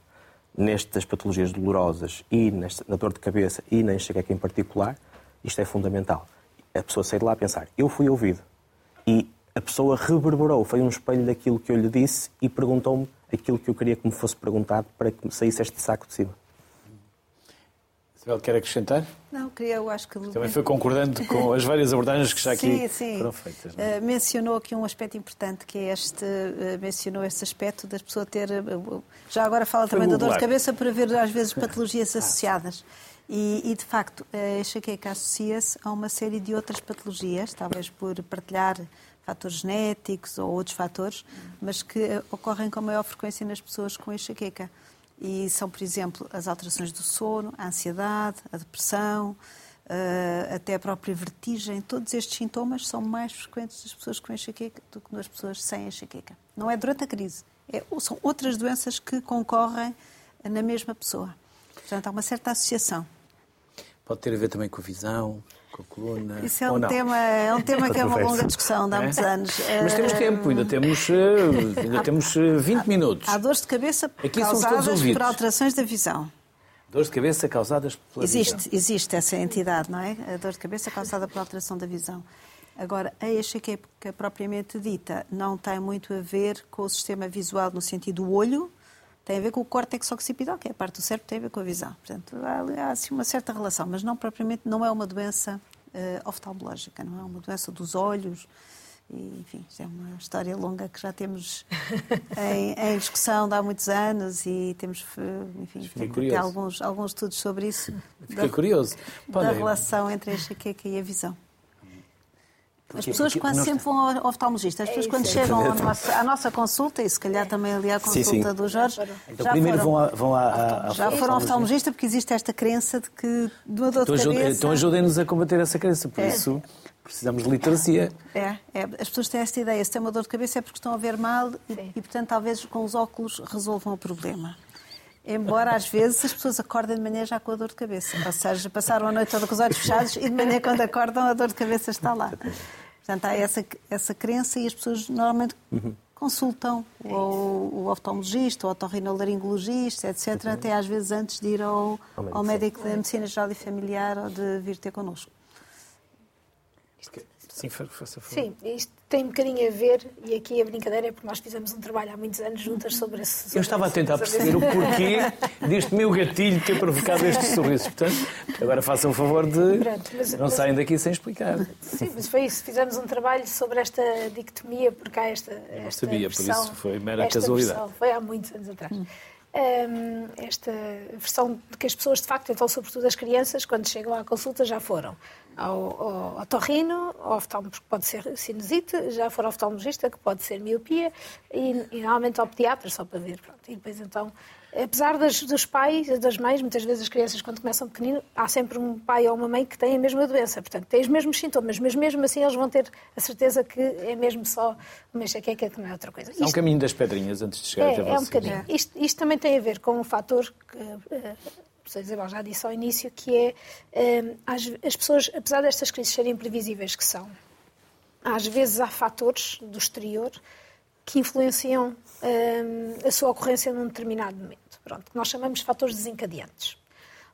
Nestas patologias dolorosas e nesta, na dor de cabeça e na enxaqueca em particular, isto é fundamental. A pessoa sair de lá a pensar, eu fui ouvido. E a pessoa reverberou, foi um espelho daquilo que eu lhe disse e perguntou-me aquilo que eu queria que me fosse perguntado para que me saísse este saco de cima. Isabel, quer acrescentar? Não, queria, eu acho que... Também foi concordando com as várias abordagens que já aqui sim, sim. foram feitas. Uh, mencionou aqui um aspecto importante, que é este, uh, mencionou este aspecto das pessoas ter... Uh, já agora fala foi também da dor de cabeça para ver, às vezes, patologias associadas. E, e, de facto, a enxaqueca associa-se a uma série de outras patologias, talvez por partilhar fatores genéticos ou outros fatores, mas que ocorrem com maior frequência nas pessoas com enxaqueca. E são, por exemplo, as alterações do sono, a ansiedade, a depressão, uh, até a própria vertigem. Todos estes sintomas são mais frequentes nas pessoas com enxaqueca do que nas pessoas sem enxaqueca. Não é durante a crise. É, são outras doenças que concorrem na mesma pessoa. Portanto, há uma certa associação. Pode ter a ver também com a visão, com a coluna. Isso é um, tema, é um tema que é uma longa discussão de há é? muitos anos. Mas temos tempo, ainda temos, eh, ainda temos 20 eh, minutos. Há dores de cabeça Aqui causadas por alterações da visão. Dores de cabeça causadas pela existe, visão. Existe essa entidade, não é? A dor de cabeça causada por alteração da visão. Agora, a enxaqueca propriamente dita não tem muito a ver com o sistema visual no sentido do olho, tem a ver com o córtex occipital, que é a parte do cérebro que tem a ver com a visão. Portanto, há, há assim, uma certa relação, mas não propriamente, não é uma doença uh, oftalmológica, não é uma doença dos olhos. E, enfim, é uma história longa que já temos em, em, discussão há muitos anos e temos, enfim, tem, alguns, alguns estudos sobre isso. Fiquei da, curioso. Da relação entre a enxaqueca e a visão. As pessoas quase sempre vão ao oftalmologista. As pessoas é quando chegam à nossa, à nossa, consulta, e se calhar também ali à consulta sim, sim. do Jorge, então, já primeiro foram, vão, a, vão a, a, já foram ao oftalmologista porque existe esta crença de que do dor então, de cabeça... Então ajudem-nos a combater essa crença, por é. isso precisamos de literacia. É, é, as pessoas têm esta ideia, se tem uma dor de cabeça é porque estão a ver mal e, e, portanto, talvez com os óculos resolvam o problema. Embora às vezes as pessoas acordem de manhã já com a dor de cabeça. Ou seja, passaram a noite toda com os olhos fechados e de manhã quando acordam a dor de cabeça está lá. Portanto, há essa, essa crença e as pessoas normalmente uhum. consultam o, o oftalmologista, o otorrinolaringologista, etc., uhum. até às vezes antes de ir ao, ao médico da medicina geral e familiar ou de vir ter connosco. Sim, faça favor. Sim, isto tem um bocadinho a ver, e aqui a brincadeira é porque nós fizemos um trabalho há muitos anos juntas sobre esse. Sobre Eu estava a tentar perceber o porquê deste meu gatilho ter provocado estes sorrisos. Portanto, agora façam o favor de Pronto, mas, não mas, saem daqui sem explicar. Sim, mas foi isso. Fizemos um trabalho sobre esta dicotomia, porque há esta. esta não sabia, versão, por isso foi mera casualidade. Versão, foi há muitos anos atrás. Hum. Um, esta versão de que as pessoas, de facto, então, sobretudo as crianças, quando chegam à consulta, já foram ao, ao, torrino, ao oftalmo, porque pode ser sinusite, já for oftalmologista, que pode ser miopia, e, e normalmente ao pediatra, só para ver. Pronto. E depois então apesar das, dos pais, das mães, muitas vezes as crianças quando começam pequenino, há sempre um pai ou uma mãe que têm a mesma doença, portanto têm os mesmos sintomas, mas mesmo assim eles vão ter a certeza que é mesmo só uma enxaqueca que não é outra coisa. É um caminho das pedrinhas antes de chegar é, até vocês. É um bocadinho. É. Isto, isto, também tem a ver com um fator que uh, professor Isabel já disse ao início, que é as, as pessoas, apesar destas crises serem previsíveis que são, às vezes há fatores do exterior que influenciam uh, a sua ocorrência num determinado momento. Pronto, que nós chamamos de fatores desencadeantes.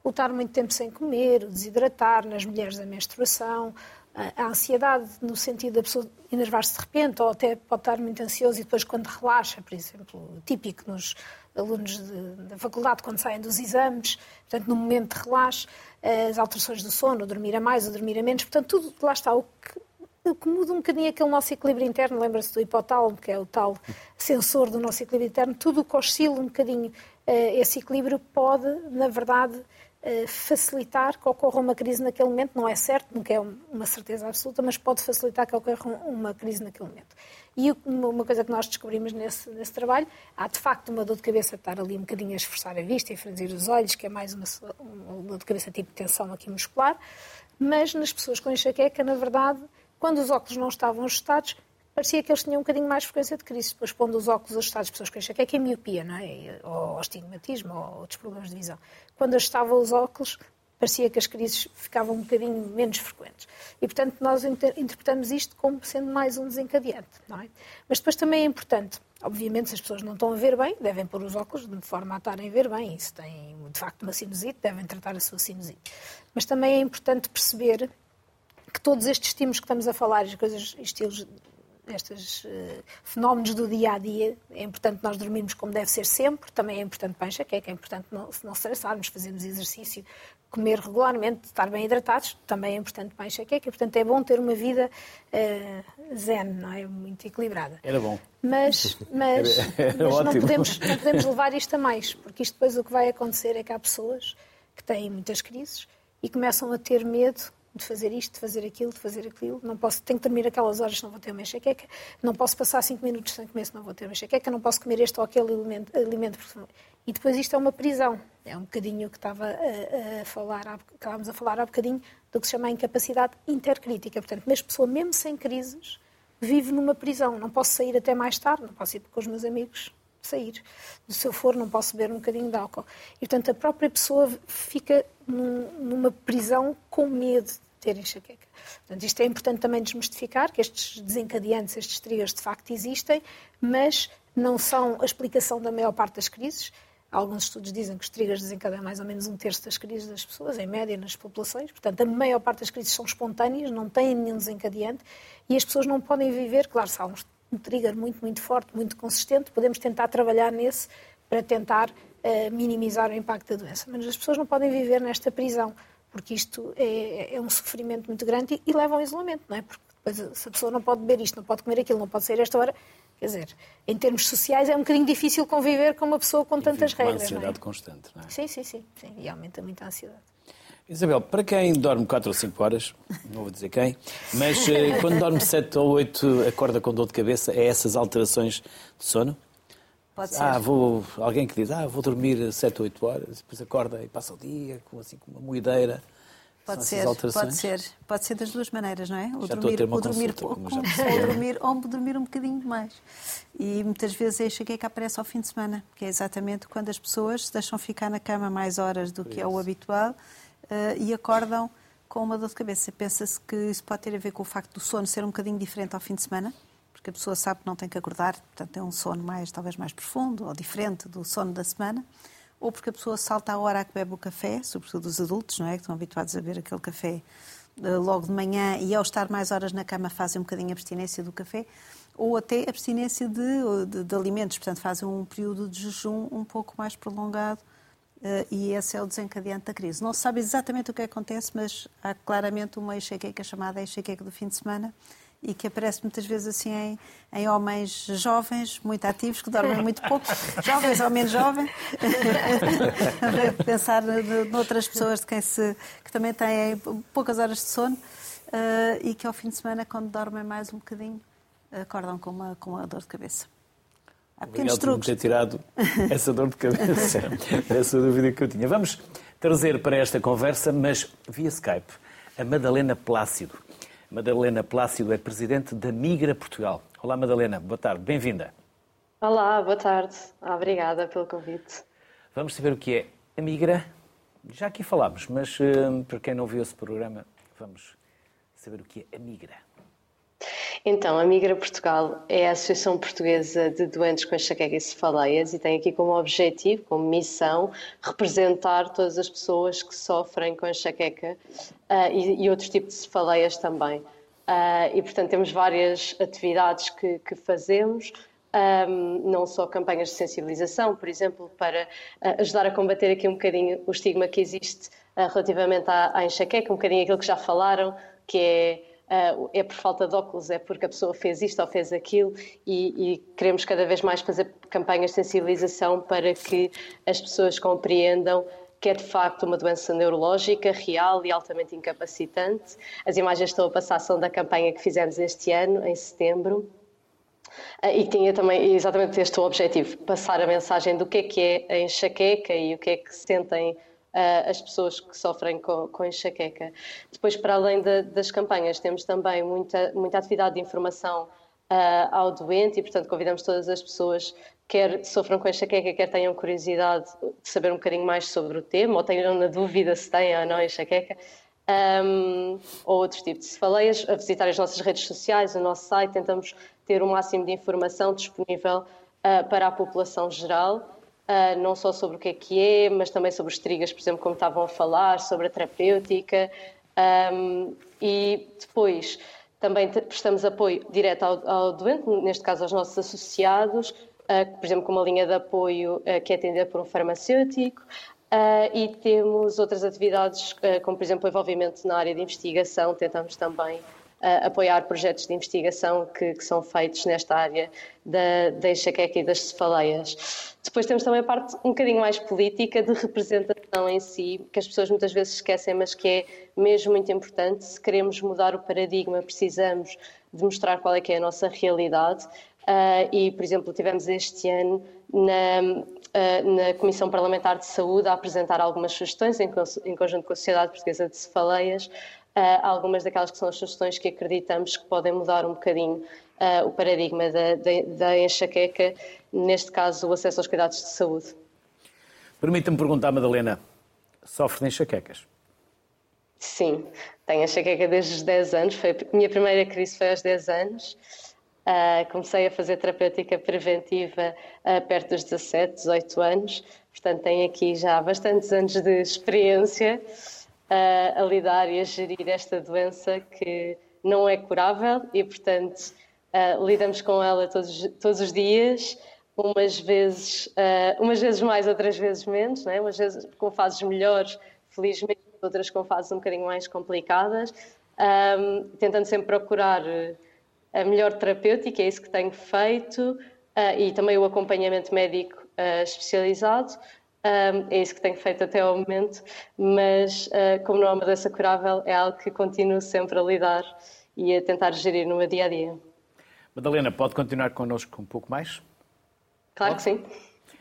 O estar muito tempo sem comer, o desidratar, nas mulheres da menstruação, a ansiedade no sentido da pessoa enervar-se de repente, ou até pode estar muito ansioso e depois quando relaxa, por exemplo, típico nos alunos de, da faculdade quando saem dos exames, portanto, no momento de relaxe, as alterações do sono, dormir a mais ou dormir a menos, portanto, tudo lá está. O que o que muda um bocadinho aquele nosso equilíbrio interno, lembra-se do hipotálamo, que é o tal sensor do nosso equilíbrio interno, tudo o que oscila um bocadinho eh, esse equilíbrio pode, na verdade, facilitar que ocorra uma crise naquele momento. Não é certo, nunca é uma certeza absoluta, mas pode facilitar que ocorra uma crise naquele momento. E uma coisa que nós descobrimos nesse, nesse trabalho, há de facto uma dor de cabeça estar ali um bocadinho a esforçar a vista e franzir os olhos, que é mais uma, uma dor de cabeça tipo tensão aqui muscular, mas nas pessoas com enxaqueca, na verdade, quando os óculos não estavam ajustados, parecia que eles tinham um bocadinho mais frequência de crise. Depois, pondo os óculos ajustados, pessoas com enxaqueca, é miopia, não é? Ou astigmatismo, ou outros problemas de visão. Quando ajustavam os óculos, parecia que as crises ficavam um bocadinho menos frequentes. E, portanto, nós interpretamos isto como sendo mais um desencadeante, é? Mas depois também é importante, obviamente, se as pessoas não estão a ver bem, devem pôr os óculos de forma a estarem a ver bem. E se têm, de facto, uma sinusite, devem tratar a sua sinusite. Mas também é importante perceber que todos estes estímulos que estamos a falar, as coisas, estilos, estes uh, fenómenos do dia a dia, é importante nós dormirmos como deve ser sempre, também é importante para a enxaqueca, é importante não, não estressarmos, fazermos exercício, comer regularmente, estar bem hidratados, também é importante para enxaqueca, portanto é bom ter uma vida uh, zen, não é? Muito equilibrada. Era bom. Mas, mas, era mas não, podemos, não podemos levar isto a mais, porque isto depois o que vai acontecer é que há pessoas que têm muitas crises e começam a ter medo de fazer isto, de fazer aquilo, de fazer aquilo. Não posso, tenho que dormir aquelas horas, não vou ter uma enxaqueca. Não posso passar cinco minutos sem comer, não vou ter uma enxaqueca. Não posso comer este ou aquele alimento. alimento. E depois isto é uma prisão. É um bocadinho o que estava a, a falar, estávamos a falar há bocadinho do que se chama a incapacidade intercrítica. Portanto, mesmo pessoa, mesmo sem crises, vive numa prisão. Não posso sair até mais tarde, não posso ir com os meus amigos sair. Se eu for, não posso beber um bocadinho de álcool. E, portanto, a própria pessoa fica num, numa prisão com medo ter enxaqueca. Portanto, isto é importante também desmistificar, que estes desencadeantes, estes triggers, de facto existem, mas não são a explicação da maior parte das crises. Alguns estudos dizem que os triggers desencadeiam mais ou menos um terço das crises das pessoas, em média, nas populações. Portanto, a maior parte das crises são espontâneas, não têm nenhum desencadeante e as pessoas não podem viver. Claro, se há um trigger muito, muito forte, muito consistente, podemos tentar trabalhar nesse para tentar uh, minimizar o impacto da doença. Mas as pessoas não podem viver nesta prisão porque isto é, é um sofrimento muito grande e, e, leva ao isolamento, não é? Porque depois, se a pessoa não pode beber isto, não pode comer aquilo, não pode sair esta hora, quer dizer, em termos sociais é um bocadinho difícil conviver com uma pessoa com e tantas regras. Uma ansiedade não é? constante, não é? Sim, sim, sim, sim, e aumenta muito a ansiedade. Isabel, para quem dorme 4 ou 5 horas, não vou dizer quem, mas eh, quando dorme 7 ou 8 acorda com dor de cabeça, é essas alterações de sono? Pode ser. Ah, vou, alguém que diz, ah, vou dormir 7 ou 8 horas, depois acorda e passa o dia com, assim, com uma moedeira. Pode ser, pode ser, pode ser das duas maneiras, não é? Ou dormir, ou dormir pouco, ou dormir, ou dormir um bocadinho mais. E muitas vezes é cheguei que aparece ao fim de semana, que é exatamente quando as pessoas se deixam ficar na cama mais horas do que é o habitual uh, e acordam com uma dor de cabeça. Pensa-se que isso pode ter a ver com o facto do sono ser um bocadinho diferente ao fim de semana, porque a pessoa sabe que não tem que acordar, portanto é um sono mais, talvez mais profundo ou diferente do sono da semana ou porque a pessoa salta a hora a que bebe o café, sobretudo os adultos, não é? Que estão habituados a beber aquele café eh, logo de manhã e ao estar mais horas na cama fazem um bocadinho a abstinência do café, ou até abstinência de, de, de alimentos, portanto fazem um período de jejum um pouco mais prolongado uh, e esse é o desencadeante da crise. Não se sabe exatamente o que acontece, mas há claramente uma enxaqueca chamada enxaqueca do fim de semana, e que aparece muitas vezes assim em, em homens jovens, muito ativos, que dormem muito pouco, jovens ou menos jovens. Pensar noutras pessoas de quem se, que também têm poucas horas de sono. e que ao fim de semana, quando dormem mais um bocadinho, acordam com uma, com uma dor de cabeça. Há pequenos truques. ter tirado essa dor de cabeça, essa dúvida que eu tinha. Vamos trazer para esta conversa, mas via Skype, a Madalena Plácido. Madalena Plácido é presidente da Migra Portugal. Olá, Madalena, boa tarde, bem-vinda. Olá, boa tarde. Obrigada pelo convite. Vamos saber o que é a Migra. Já aqui falámos, mas uh, para quem não viu esse programa, vamos saber o que é a Migra. Então, a Migra Portugal é a Associação Portuguesa de Doentes com Enxaqueca e Cefaleias e tem aqui como objetivo, como missão, representar todas as pessoas que sofrem com enxaqueca uh, e, e outros tipos de cefaleias também. Uh, e, portanto, temos várias atividades que, que fazemos, um, não só campanhas de sensibilização, por exemplo, para uh, ajudar a combater aqui um bocadinho o estigma que existe relativamente à, à enxaqueca, um bocadinho aquilo que já falaram, que é Uh, é por falta de óculos, é porque a pessoa fez isto ou fez aquilo e, e, queremos cada vez mais fazer campanhas de sensibilização para que as pessoas compreendam que é de facto uma doença neurológica real e altamente incapacitante. As imagens estão a passar são da campanha que fizemos este ano, em setembro. Uh, e tinha também exatamente este objetivo, passar a mensagem do que é que é a enxaqueca e o que é que sentem uh, as pessoas que sofrem com, com enxaqueca. Depois, para além de, das campanhas, temos também muita, muita atividade de informação uh, ao doente e, portanto, convidamos todas as pessoas, quer sofram com enxaqueca, quer tenham curiosidade de saber um bocadinho mais sobre o tema, ou tenham na dúvida se têm ou não enxaqueca, um, ou outros tipos de cefaleias, a visitar as nossas redes sociais, o nosso site, tentamos ter o máximo de informação disponível uh, para a população geral uh, não só sobre o que é que é, mas também sobre os trigas, por exemplo, como estavam a falar, sobre a terapêutica. Um, e depois também prestamos apoio direto ao, ao, doente, neste caso aos nossos associados, uh, por exemplo, com uma linha de apoio uh, que é atendida por um farmacêutico. E temos outras atividades, como por exemplo o envolvimento na área de investigação, tentamos também apoiar projetos de investigação que, que, são feitos nesta área da, da enxaqueca e das cefaleias. Depois temos também a parte um bocadinho mais política de representação em si, que as pessoas muitas vezes esquecem, mas que é mesmo muito importante. Se queremos mudar o paradigma, precisamos de mostrar qual é que é a nossa realidade. Uh, e, por exemplo, tivemos este ano na, uh, na Comissão Parlamentar de Saúde a apresentar algumas sugestões em, em conjunto com a Sociedade Portuguesa de Cefaleias, uh, algumas daquelas que são as sugestões que acreditamos que podem mudar um bocadinho uh, o paradigma da, da, da, enxaqueca, neste caso o acesso aos cuidados de saúde. Permita-me perguntar, Madalena, sofre de enxaquecas? Sim, tenho enxaqueca desde os 10 anos, foi, a minha primeira crise foi aos 10 anos. Uh, comecei a fazer terapêutica preventiva uh, perto dos 17, 18 anos, portanto tenho aqui já bastantes anos de experiência a, a lidar e a gerir esta doença que não é curável e, portanto, uh, lidamos com ela todos, todos os dias, umas vezes, uh, umas vezes mais, outras vezes menos, né? umas vezes com fases melhores, felizmente, outras com fases um bocadinho mais complicadas, um, tentando sempre procurar a melhor terapêutica, é isso que tenho feito, uh, e também o acompanhamento médico especializado. Um, é isso que tenho feito até ao momento, mas uh, como não é uma doença curável, é algo que continuo sempre a lidar e a tentar gerir no meu dia a dia. Madalena, pode continuar connosco um pouco mais? Claro pode? que sim.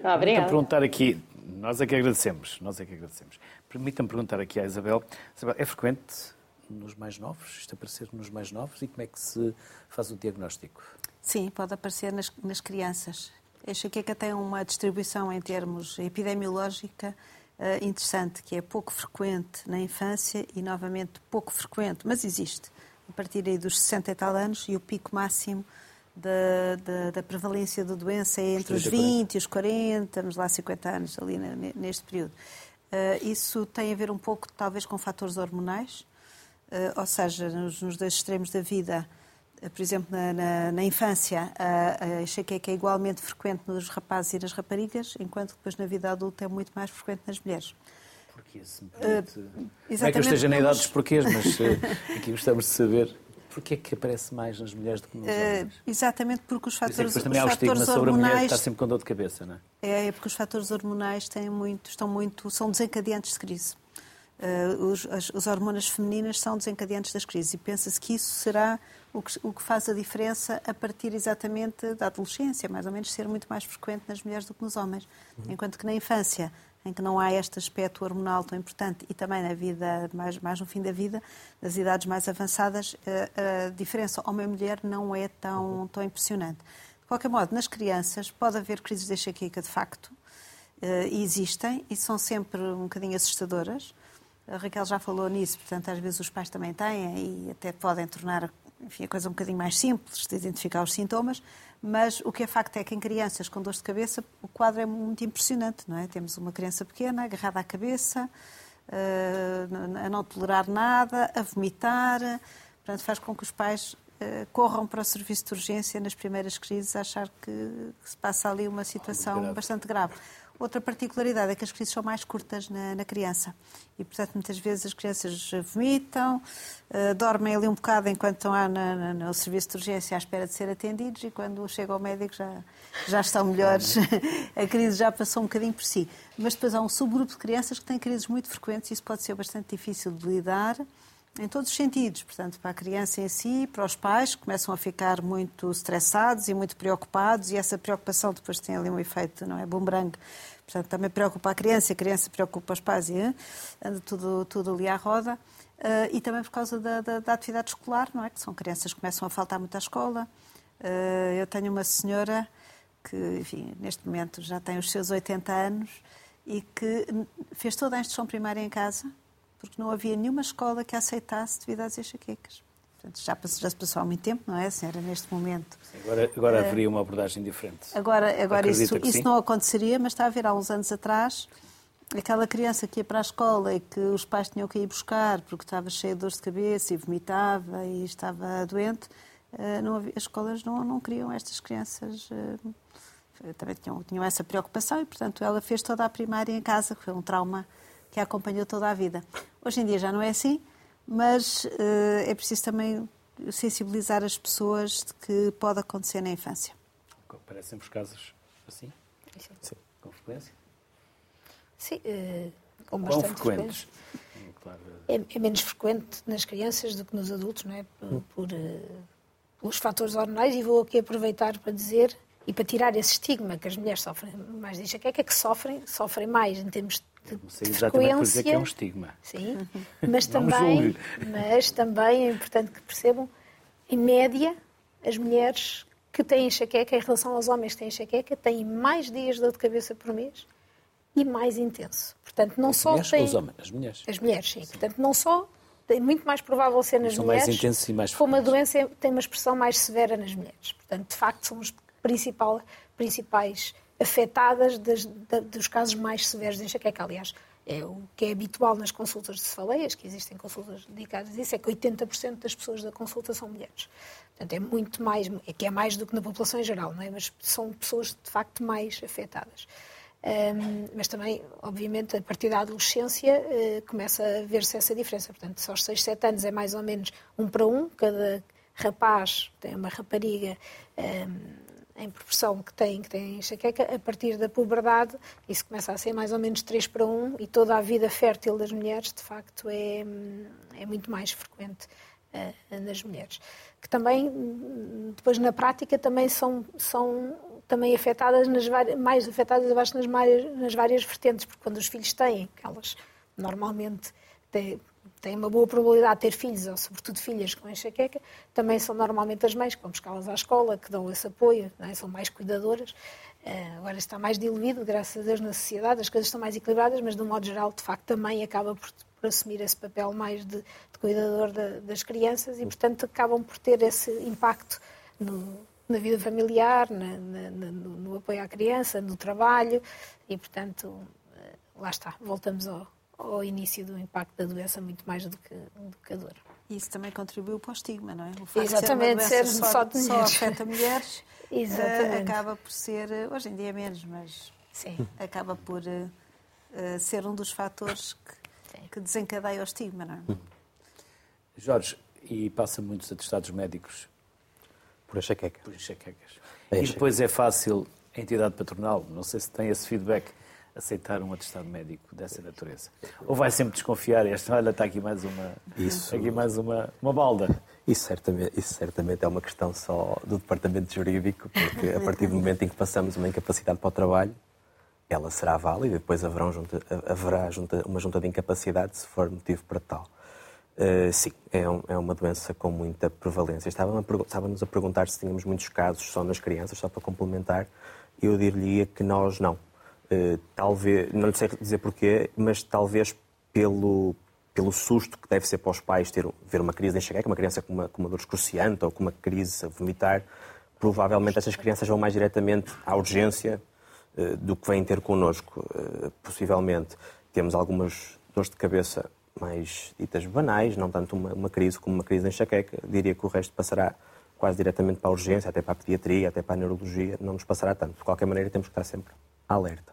Ah, obrigada. perguntar aqui, nós é que agradecemos, nós é que agradecemos. Permita-me perguntar aqui à Isabel, Isabel, é frequente nos mais novos, isto aparecer nos mais novos e como é que se faz o diagnóstico? Sim, pode aparecer nas, nas crianças a enxaqueca tem uma distribuição em termos epidemiológica uh, interessante, que é pouco frequente na infância e, novamente, pouco frequente, mas existe, a partir aí dos 60 e tal anos, e o pico máximo da, da, da prevalência da doença é entre os 20 e os 40, vamos lá, 50 anos, ali neste período. Uh, isso tem a ver um pouco, talvez, com fatores hormonais, uh, ou seja, nos, dois extremos da vida, eh, por exemplo, na, na, na infância, a, a enxaqueca é igualmente frequente nos rapazes e nas raparigas, enquanto depois na vida adulta é muito mais frequente nas mulheres. Porquê, se me permite... Uh, não é que eu esteja na idade dos porquês, mas aqui gostamos de saber Porquê é que aparece mais nas mulheres do que nos homens? Uh, exatamente porque os fatores, hormonais... também há o estigma sobre a mulher que está sempre com dor de cabeça, não é? É, é porque os fatores hormonais têm muito, estão muito, são desencadeantes de crise. Uh, os, as, as, hormonas femininas são desencadeantes das crises e pensa-se que isso será o que, o que, faz a diferença a partir exatamente da adolescência, mais ou menos ser muito mais frequente nas mulheres do que nos homens. Uhum. Enquanto que na infância, em que não há este aspecto hormonal tão importante e também na vida, mais, mais no fim da vida, nas idades mais avançadas, a, uh, a diferença homem-mulher não é tão, uhum. tão impressionante. De qualquer modo, nas crianças pode haver crises de enxaqueca de facto, uh, e existem, e são sempre um bocadinho assustadoras. A Raquel já falou nisso, portanto, às vezes os pais também têm e até podem tornar enfim, a coisa um bocadinho mais simples de identificar os sintomas, mas o que é facto é que em crianças com dor de cabeça o quadro é muito impressionante, não é? Temos uma criança pequena agarrada à cabeça, eh, a não tolerar nada, a vomitar, portanto faz com que os pais eh, corram para o serviço de urgência nas primeiras crises a achar que se passa ali uma situação bastante grave. Outra particularidade é que as crises são mais curtas na, na criança. E, portanto, muitas vezes as crianças vomitam, uh, dormem ali um bocado enquanto estão lá na, na, no serviço de urgência à espera de ser atendidos e quando chegam ao médico já, já estão melhores, a crise já passou um bocadinho por si. Mas depois há um subgrupo de crianças que têm crises muito frequentes e isso pode ser bastante difícil de lidar em todos os sentidos, portanto, para a criança em si, para os pais, que começam a ficar muito estressados e muito preocupados, e essa preocupação depois tem ali um efeito, não é, boomerang, portanto, também preocupa a criança, a criança preocupa os pais e anda tudo, tudo ali à roda, uh, e também por causa da, da, da, atividade escolar, não é, que são crianças que começam a faltar muito à escola. Uh, eu tenho uma senhora que, enfim, neste momento já tem os seus 80 anos e que fez toda a instrução primária em casa, porque não havia nenhuma escola que aceitasse devido às enxaquecas. Portanto, já, já se passou há muito tempo, não é, senhora, neste momento. Agora agora uh, haveria uma abordagem diferente. Agora, agora isso, isso não aconteceria, mas está a haver há uns anos atrás aquela criança que ia para a escola e que os pais tinham que ir buscar porque estava cheia de dores de cabeça e vomitava e estava doente, uh, não havia, as escolas não, não queriam estas crianças. Uh, também tinham, tinham essa preocupação e, portanto, ela fez toda a primária em casa, que foi um trauma que a acompanhou toda a vida. Hoje em dia já não é assim, mas uh, é preciso também sensibilizar as pessoas de que pode acontecer na infância. Parecem os casos assim? Sim. Sim. Com frequência? Sim, uh, com bastante Quão frequentes? É, é, menos frequente nas crianças do que nos adultos, não é? Por, por uh, pelos fatores hormonais, e vou aqui aproveitar para dizer e para tirar esse estigma que as mulheres sofrem mais de enxaqueca, é que sofrem, sofrem mais em termos de, Sei de frequência. dizer que é um estigma. Sim, mas também, mas também é importante que percebam, em média, as mulheres que têm enxaqueca, em relação aos homens que têm enxaqueca, têm mais dias de dor de cabeça por mês e mais intenso. Portanto, não as só mulheres, têm... Os homens, as mulheres. As mulheres, sim. sim. Portanto, não só é muito mais provável ser nas são mulheres, mais intensos e mais como a doença tem uma expressão mais severa nas mulheres. Portanto, de facto, são os principal, principais afetadas das, da, dos casos mais severos de enxaqueca. Aliás, é o que é habitual nas consultas de cefaleias, que existem consultas dedicadas a isso, é que 80% das pessoas da consulta são mulheres. Portanto, é muito mais, é que é mais do que na população em geral, não é? Mas são pessoas, de facto, mais afetadas. Um, mas também, obviamente, a partir da adolescência uh, começa a ver-se essa diferença. Portanto, só aos 6, 7 anos é mais ou menos um para um, cada rapaz tem uma rapariga um, em proporção que tem, que tem enxaqueca, a partir da puberdade, isso começa a ser mais ou menos 3 para 1 e toda a vida fértil das mulheres, de facto, é, é muito mais frequente uh, nas mulheres. Que também, depois na prática, também são, são também afetadas, nas, mais afetadas abaixo nas várias, nas várias vertentes, porque quando os filhos têm, elas normalmente têm, têm uma boa probabilidade de ter filhos, ou sobretudo filhas com enxaqueca, também são normalmente as mães que vão buscá-las à escola, que dão esse apoio, é? são mais cuidadoras. Uh, agora está mais diluído, graças a Deus, na sociedade, as coisas estão mais equilibradas, mas de um modo geral, de facto, também acaba por, por assumir esse papel mais de, de cuidador de, das crianças e, portanto, acabam por ter esse impacto no, na vida familiar, na, na, no, no, apoio à criança, no trabalho e, portanto, uh, lá está, voltamos ao, ao início do impacto da doença muito mais do que, do que a dor. Isso também contribuiu para o estigma, não é? O facto Exatamente, de ser, só, só, de só afeta mulheres uh, acaba por ser, eh, hoje em dia menos, mas Sim. acaba por uh, ser um dos fatores que, que, desencadeia o estigma, não é? Jorge, e passa muitos atestados médicos por enxaqueca. Por enxaquecas. É e depois é fácil a entidade patronal, não sei se tem esse feedback, aceitar um atestado médico dessa natureza? Ou vai sempre desconfiar? Esta, olha, está aqui mais uma, Isso... aqui mais uma, uma balda. Isso certamente, isso certamente é uma questão só do departamento jurídico, porque a partir do momento em que passamos uma incapacidade para o trabalho, ela será válida e depois haverá, junta, haverá junta, uma junta de incapacidade se for motivo para tal. Uh, sim, é, um, é, uma doença com muita prevalência. Estávamos a, estávamos a perguntar se tínhamos muitos casos só nas crianças, só para complementar, eu diria que nós não. Uh, talvez, não lhe sei dizer porquê, mas talvez pelo, pelo susto que deve ser para os pais ter, ver uma crise de enxaqueca, uma criança com uma, com uma dor excruciante ou com uma crise a vomitar, provavelmente essas crianças vão mais diretamente à urgência uh, do que vêm ter connosco. possivelmente temos algumas dores de cabeça mais ditas banais, não tanto uma, uma crise como uma crise de enxaqueca. Diria que o resto passará quase diretamente para a urgência, até para a pediatria, até para a neurologia, não nos passará tanto. De qualquer maneira, temos que estar sempre alerta.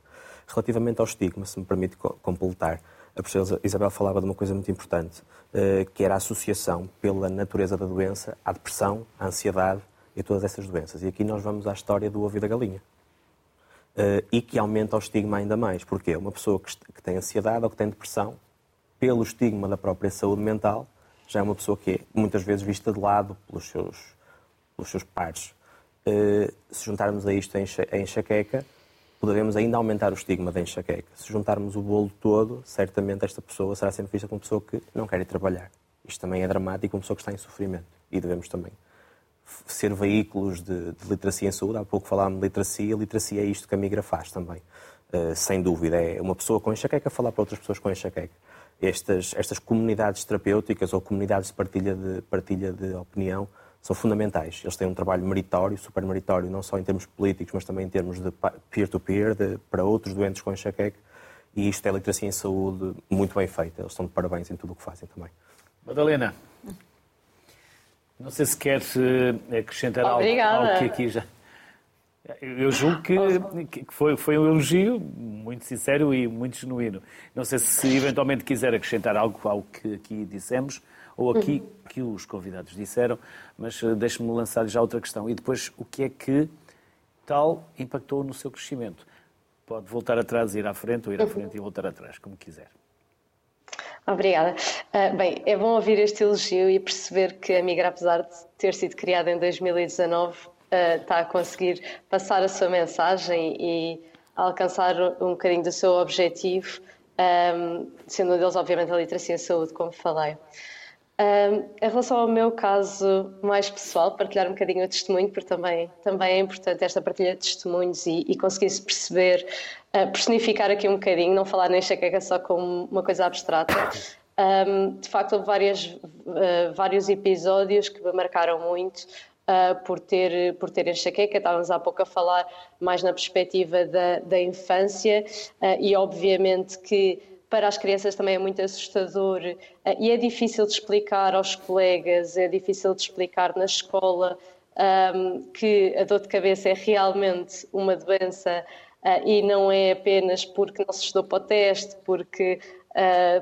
Relativamente ao estigma, se me permite completar, a professora Isabel falava de uma coisa muito importante, eh, que era a associação pela natureza da doença à depressão, à ansiedade e todas essas doenças. E aqui nós vamos à história do ovo e da galinha. Eh, e que aumenta o estigma ainda mais. Porquê? Uma pessoa que tem ansiedade ou que tem depressão pelo estigma da própria saúde mental, já é uma pessoa que é muitas vezes vista de lado pelos seus, pelos seus pares. Uh, se juntarmos a isto a enxaqueca, poderemos ainda aumentar o estigma da enxaqueca. Se juntarmos o bolo todo, certamente esta pessoa será sempre vista como pessoa que não quer ir trabalhar. Isto também é dramático, uma pessoa que está em sofrimento. E devemos também ser veículos de, de literacia em saúde. Há pouco falámos de literacia, literacia é isto que a migra faz também. Uh, sem dúvida. É uma pessoa com enxaqueca falar para outras pessoas com enxaqueca estas, estas comunidades terapêuticas ou comunidades de partilha, de partilha de opinião são fundamentais. Eles têm um trabalho meritório, super meritório, não só em termos políticos, mas também em termos de peer-to-peer, -peer, para outros doentes com enxaqueca. E isto é literacia em saúde muito bem feita. Eles estão de parabéns em tudo o que fazem também. Madalena, não sei se quer eh, acrescentar algo, algo que aqui já... Eu julgo que, que foi, foi um elogio muito sincero e muito genuíno. Não sei se eventualmente quiser acrescentar algo ao que aqui dissemos ou aqui que os convidados disseram, mas eh, deixe-me lançar já outra questão. E depois, o que é que tal impactou no seu crescimento? Pode voltar atrás, ir à frente, ou ir à frente e voltar atrás, como quiser. Obrigada. Uh, bem, é bom ouvir este elogio e perceber que a Migra, apesar de ter sido criada em 2019, está a conseguir passar a sua mensagem e alcançar um bocadinho do seu objetivo, um, sendo um deles, obviamente, a literacia em saúde, como falei. Um, em relação ao meu caso mais pessoal, partilhar um bocadinho o testemunho, porque também, também é importante esta partilha de testemunhos e, e conseguir-se perceber, uh, personificar aqui um bocadinho, não falar nem chequeca só como uma coisa abstrata. Um, de facto, houve várias, uh, vários episódios que me marcaram muito, uh, por, ter, por ter enxaqueca. Estávamos há pouco a falar mais na perspectiva da, da infância uh, e, obviamente, que para as crianças também é muito assustador uh, e é difícil de explicar aos colegas, é difícil de explicar na escola um, que a dor de cabeça é realmente uma doença e não é apenas porque não se estudou para o teste, porque,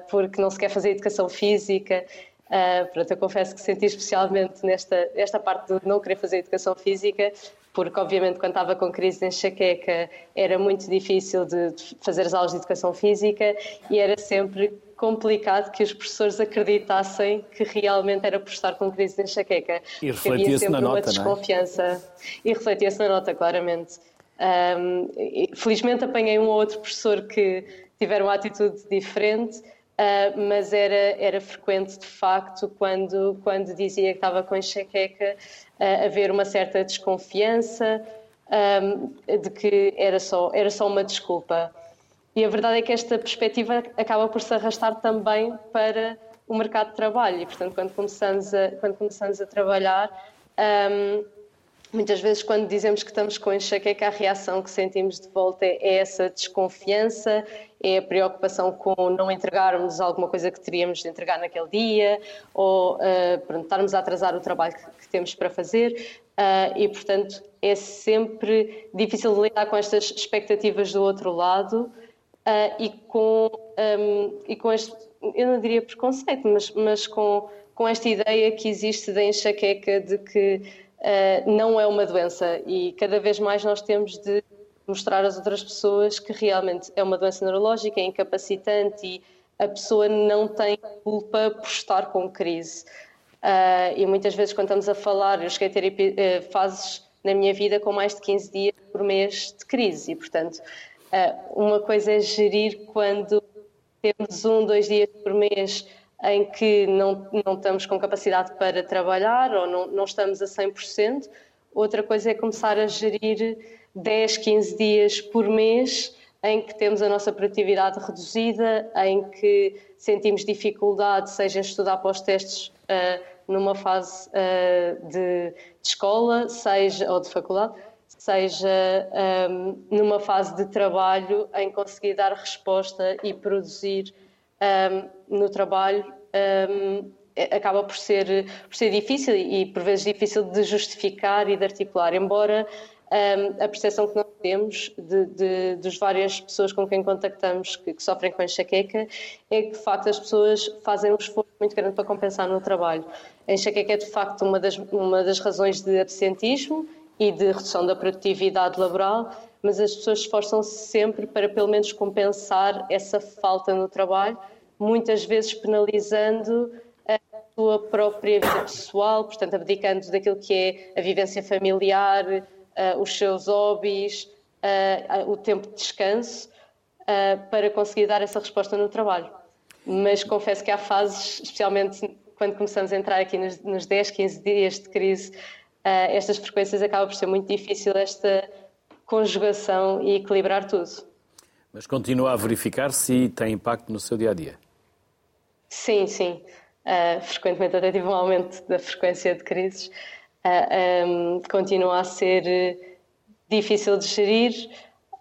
porque não se quer fazer educação física. Uh, pronto, eu confesso que senti especialmente nesta esta parte de não querer fazer educação física, porque obviamente quando estava com crise de enxaqueca era muito difícil de, de fazer as aulas de educação física e era sempre complicado que os professores acreditassem que realmente era por estar com crise de enxaqueca. E refletia-se na nota, uma desconfiança. Não é? E refletia-se na nota, claramente. Um, felizmente apanhei um ou outro professor que tiveram uma atitude diferente, Uh, mas era, era frequente, de facto, quando, quando dizia que estava com enxaqueca, uh, haver uma certa desconfiança um, de que era só, era só uma desculpa. E a verdade é que esta perspectiva acaba por se arrastar também para o mercado de trabalho. E, portanto, quando começamos a, quando começamos a trabalhar, um, Muitas vezes, quando dizemos que estamos com enxaqueca, a reação que sentimos de volta é essa desconfiança, é a preocupação com não entregarmos alguma coisa que teríamos de entregar naquele dia, ou uh, pronto, estarmos a atrasar o trabalho que, que temos para fazer. Uh, e, portanto, é sempre difícil lidar com estas expectativas do outro lado uh, e, com, um, e com este, eu não diria preconceito, mas, mas com, com esta ideia que existe da enxaqueca de que uh, não é uma doença e cada vez mais nós temos de mostrar às outras pessoas que realmente é uma doença neurológica, é incapacitante e a pessoa não tem culpa por estar com crise. Uh, e muitas vezes, quando estamos a falar, eu cheguei a ter uh, fases na minha vida com mais de 15 dias por mês de crise, e portanto, uh, uma coisa é gerir quando temos um, dois dias por mês em que não, não estamos com capacidade para trabalhar ou não, não estamos a 100%. Outra coisa é começar a gerir 10, 15 dias por mês em que temos a nossa produtividade reduzida, em que sentimos dificuldade, seja em estudar para os testes uh, numa fase uh, de, de, escola, seja ou de faculdade, seja um, numa fase de trabalho, em conseguir dar resposta e produzir um, no trabalho. Um, acaba por ser, por ser difícil e por vezes difícil de justificar e de articular, embora um, a percepção que nós temos das várias pessoas com quem contactamos que, que, sofrem com enxaqueca é que, de facto, as pessoas fazem um esforço muito grande para compensar no trabalho. A enxaqueca é, de facto, uma das, uma das razões de absentismo e de redução da produtividade laboral, mas as pessoas esforçam-se sempre para, pelo menos, compensar essa falta no trabalho, muitas vezes penalizando a sua própria vida pessoal, portanto, abdicando daquilo que é a vivência familiar, os seus hobbies, uh, o tempo de descanso, para conseguir dar essa resposta no trabalho. Mas confesso que há fases, especialmente quando começamos a entrar aqui nos, nos 10, 15 dias de crise, estas frequências acaba por ser muito difícil esta conjugação e equilibrar tudo. Mas continua a verificar se tem impacto no seu dia a dia? Sim, sim. Uh, frequentemente até tive um aumento da frequência de crises uh, um, continua a ser eh, difícil de gerir.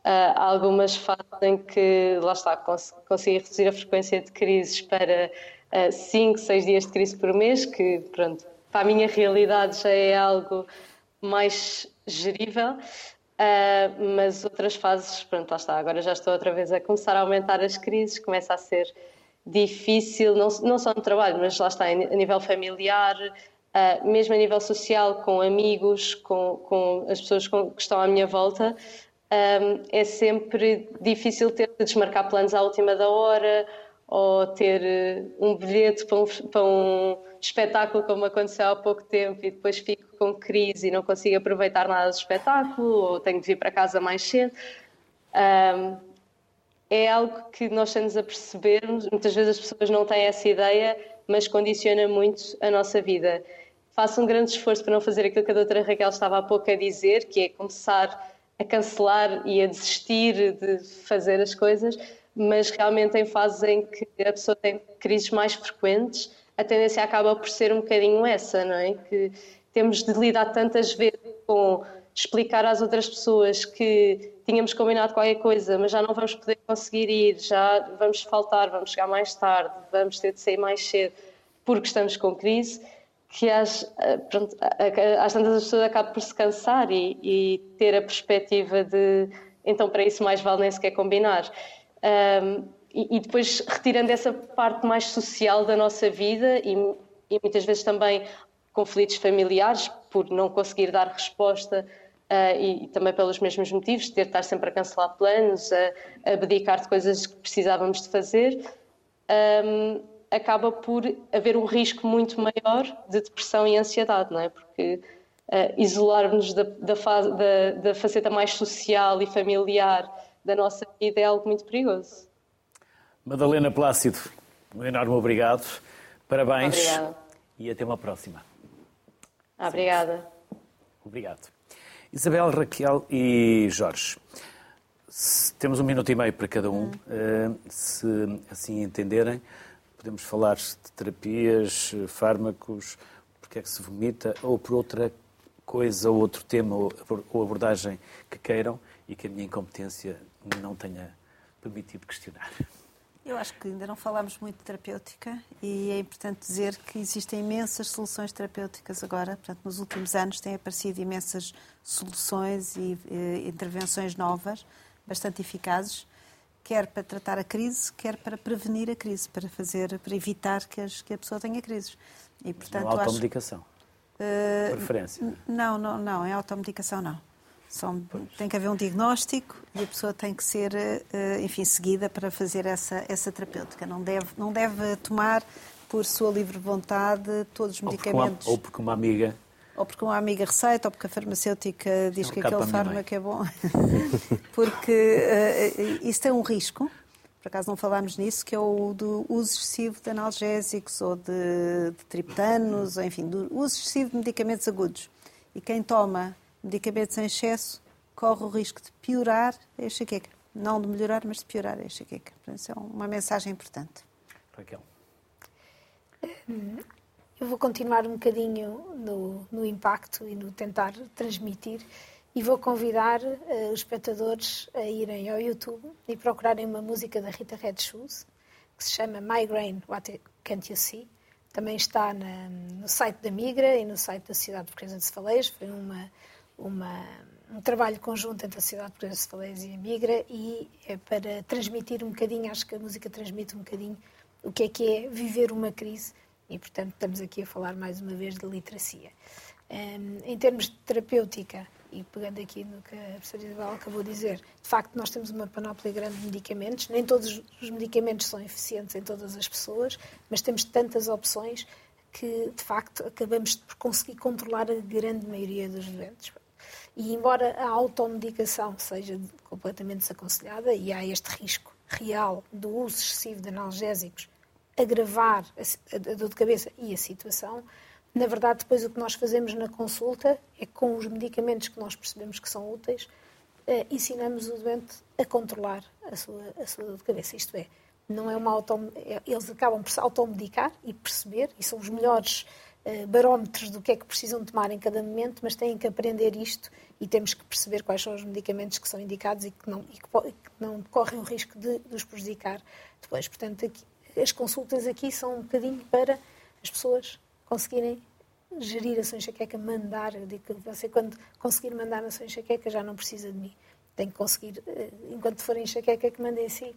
Uh, algumas fases em que, lá está, cons consegui reduzir a frequência de crises para 5, uh, 6 dias de crise por mês, que, pronto, para a minha realidade já é algo mais gerível. Uh, mas outras fases, pronto, lá está, agora já estou outra vez a começar a aumentar as crises, começa a ser difícil, não, não só no trabalho, mas lá está, a nível familiar, Uh, mesmo a nível social, com amigos, com, com as pessoas com, que estão à minha volta, um, é sempre difícil ter de desmarcar planos à última da hora ou ter uh, um bilhete para um, para um, espetáculo como aconteceu há pouco tempo e depois fico com crise e não consigo aproveitar nada do espetáculo ou tenho de vir para casa mais cedo. Um, é algo que nós estamos a perceber, muitas vezes as pessoas não têm essa ideia, mas condiciona muito a nossa vida. Faço um grande esforço para não fazer aquilo que a doutora Raquel estava há pouco a dizer, que é começar a cancelar e a desistir de fazer as coisas, mas realmente em fases em que a pessoa tem crises mais frequentes, a tendência acaba por ser um bocadinho essa, não é? Que temos de lidar tantas vezes com explicar às outras pessoas que tínhamos combinado qualquer coisa, mas já não vamos poder conseguir ir, já vamos faltar, vamos chegar mais tarde, vamos ter de sair mais cedo porque estamos com crise, que às, eh, pronto, às tantas as pessoas acabam por se cansar e, e, ter a perspectiva de então para isso mais vale nem sequer combinar. Um, e, e, depois retirando essa parte mais social da nossa vida e, e muitas vezes também conflitos familiares por não conseguir dar resposta Uh, e, e, também pelos mesmos motivos, ter de estar sempre a cancelar planos, a, a abdicar de coisas que precisávamos de fazer, um, acaba por haver um risco muito maior de depressão e ansiedade, não é? Porque uh, isolar-nos da, da, da, da faceta mais social e familiar da nossa vida é algo muito perigoso. Madalena Plácido, um enorme obrigado, parabéns Obrigada. e até uma próxima. Obrigada. Obrigado. Isabel, Raquel e Jorge. temos um minuto e meio para cada um. Hum. Se assim entenderem, podemos falar de terapias, fármacos, porque é que se vomita, ou por outra coisa, ou outro tema, ou abordagem que queiram e que a minha incompetência não tenha permitido questionar. Eu acho que ainda não falámos muito de terapêutica e é importante dizer que existem imensas soluções terapêuticas agora. Portanto, nos últimos anos têm aparecido imensas soluções e eh, intervenções novas, bastante eficazes, quer para tratar a crise, quer para prevenir a crise, para fazer, para evitar que, as, que a pessoa tenha crises. E portanto, não automedicação. Acho, uh, Preferência. Não, não, não, em automedicação não. São, tem que haver um diagnóstico e a pessoa tem que ser, eh, enfim, seguida para fazer essa, essa terapêutica. Não deve, não deve tomar por sua livre vontade todos os medicamentos. Ou porque uma, ou porque uma amiga ou porque uma amiga receita, ou porque a farmacêutica diz que aquele fármaco é bom. porque uh, isso tem um risco, por acaso não falámos nisso, que é o do uso excessivo de analgésicos ou de, de triptanos, enfim, do uso excessivo de medicamentos agudos. E quem toma medicamentos em excesso corre o risco de piorar a enxaqueca. Não de melhorar, mas de piorar a enxaqueca. Portanto, isso é uma mensagem importante. Raquel. Eu vou continuar um bocadinho no, no impacto e no tentar transmitir e vou convidar uh, os espectadores a irem ao YouTube e procurarem uma música da Rita Red Shoes que se chama Migraine, What Can't You See? Também está na, no site da Migra e no site da Cidade Portuguesa de Cefaleias. Foi uma, uma, um trabalho conjunto entre a Cidade Portuguesa de Cefaleias e a Migra e é para transmitir um bocadinho, acho que a música transmite um bocadinho o que é que é viver uma crise e, portanto, estamos aqui a falar mais uma vez de literacia. Um, em termos de terapêutica, e pegando aqui no que a professora Isabel acabou de dizer, de facto nós temos uma panóplia grande de medicamentos, nem todos os medicamentos são eficientes em todas as pessoas, mas temos tantas opções que de facto acabamos por conseguir controlar a grande maioria dos doentes. E embora a automedicação seja completamente desaconselhada e há este risco real do uso excessivo de analgésicos agravar a, dor de cabeça e a situação, na verdade, depois o que nós fazemos na consulta é com os medicamentos que nós percebemos que são úteis, eh, ensinamos o doente a controlar a sua, a sua dor de cabeça. Isto é, não é uma autom... É, eles acabam por se automedicar e perceber, e são os melhores barómetros do que é que precisam tomar em cada momento, mas têm que aprender isto e temos que perceber quais são os medicamentos que são indicados e que não, e que, que não correm o risco de, de os prejudicar depois. Portanto, aqui, as consultas aqui são um bocadinho para as pessoas conseguirem gerir a sua enxaqueca, mandar. Eu digo que você, quando conseguir mandar na sua enxaqueca, já não precisa de mim. Tem que conseguir, eh, enquanto for enxaqueca, que mandem em si.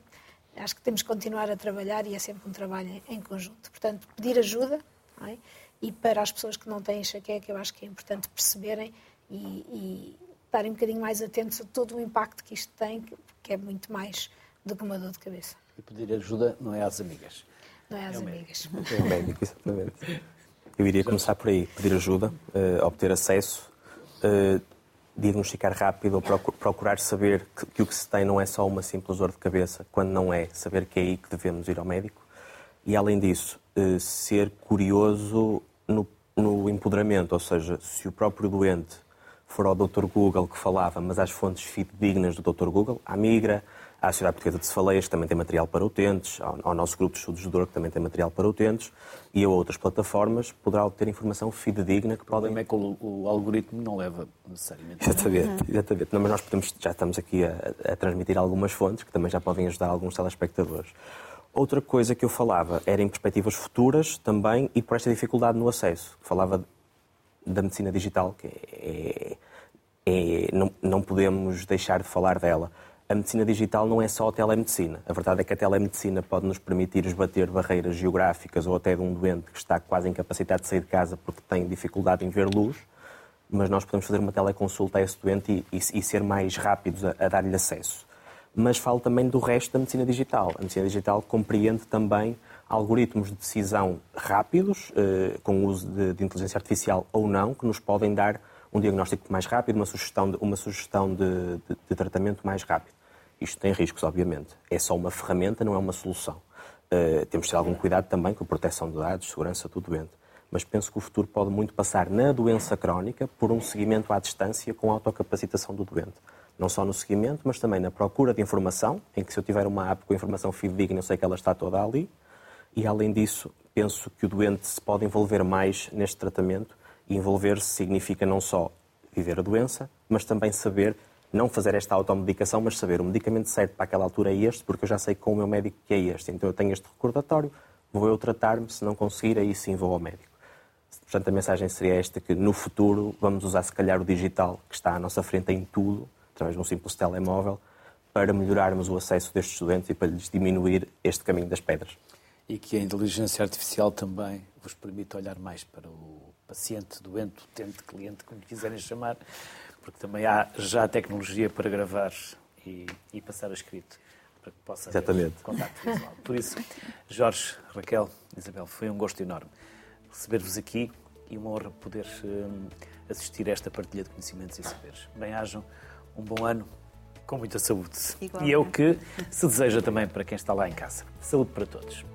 Acho que temos que continuar a trabalhar e é sempre um trabalho em conjunto. Portanto, pedir ajuda é? E para as pessoas que não têm enxaqueca, eu acho que é importante perceberem e, e estarem um bocadinho mais atentos a todo o impacto que isto tem, que é muito mais do que uma dor de cabeça. E pedir ajuda não é às amigas. Não é às é amigas. É o médico, exatamente. Eu iria começar por aí, pedir ajuda, uh, obter acesso, uh, diagnosticar rápido ou procurar saber que, que, o que se tem não é só uma simples dor de cabeça, quando não é, saber que é aí que devemos ir ao médico. E, além disso, uh, ser curioso no, no empoderamento, ou seja, se o próprio doente for ao Dr. Google que falava, mas às fontes fidedignas do Dr. Google, à migra, à Sociedade Portuguesa de Cefaleias, que também tem material para utentes, ao, ao nosso grupo de estudos de dor, que também tem material para utentes, e a outras plataformas, poderá obter informação fidedigna que podem... O problema é que o, o algoritmo não leva necessariamente... Exatamente, exatamente. Não, mas nós podemos, já estamos aqui a, a transmitir algumas fontes que também já podem ajudar alguns telespectadores. Outra coisa que eu falava era em perspectivas futuras também e por esta dificuldade no acesso. Falava da medicina digital, que é, é, não, não podemos deixar de falar dela a medicina digital não é só a telemedicina. A verdade é que a telemedicina pode nos permitir esbater barreiras geográficas ou até de um doente que está quase incapacitado de sair de casa porque tem dificuldade em ver luz, mas nós podemos fazer uma teleconsulta a esse doente e, e, e ser mais rápidos a, a dar-lhe acesso. Mas falo também do resto da medicina digital. A medicina digital compreende também algoritmos de decisão rápidos, eh, com o uso de, de inteligência artificial ou não, que nos podem dar um diagnóstico mais rápido, uma sugestão de, uma sugestão de, de, de tratamento mais rápido. Isto tem riscos, obviamente. É só uma ferramenta, não é uma solução. Uh, temos de ter algum cuidado também com a proteção de dados, segurança do doente. Mas penso que o futuro pode muito passar na doença crónica por um seguimento à distância com a autocapacitação do doente. Não só no seguimento, mas também na procura de informação, em que se eu tiver uma app com informação fidedigna, eu sei que ela está toda ali. E, além disso, penso que o doente se pode envolver mais neste tratamento. E envolver-se significa não só viver a doença, mas também saber não fazer esta automedicação, mas saber o medicamento certo para aquela altura é este, porque eu já sei com o meu médico que é este. Então eu tenho este recordatório, vou eu tratar-me, se não conseguir, aí sim vou ao médico. Portanto, a mensagem seria esta, que no futuro vamos usar se calhar o digital, que está à nossa frente em tudo, através de um simples telemóvel, para melhorarmos o acesso destes estudantes e para lhes diminuir este caminho das pedras. E que a inteligência artificial também vos permite olhar mais para o paciente, doente, utente, cliente, como quiserem chamar, porque também há já tecnologia para gravar e, e passar a escrito para que possa Exatamente. contacto visual. Por isso, Jorge, Raquel, Isabel, foi um gosto enorme receber-vos aqui e uma honra poder hum, assistir a esta partilha de conhecimentos e saberes. Bem-ajam, um bom ano, com muita saúde. Igualmente. E é o que se deseja também para quem está lá em casa. Saúde para todos.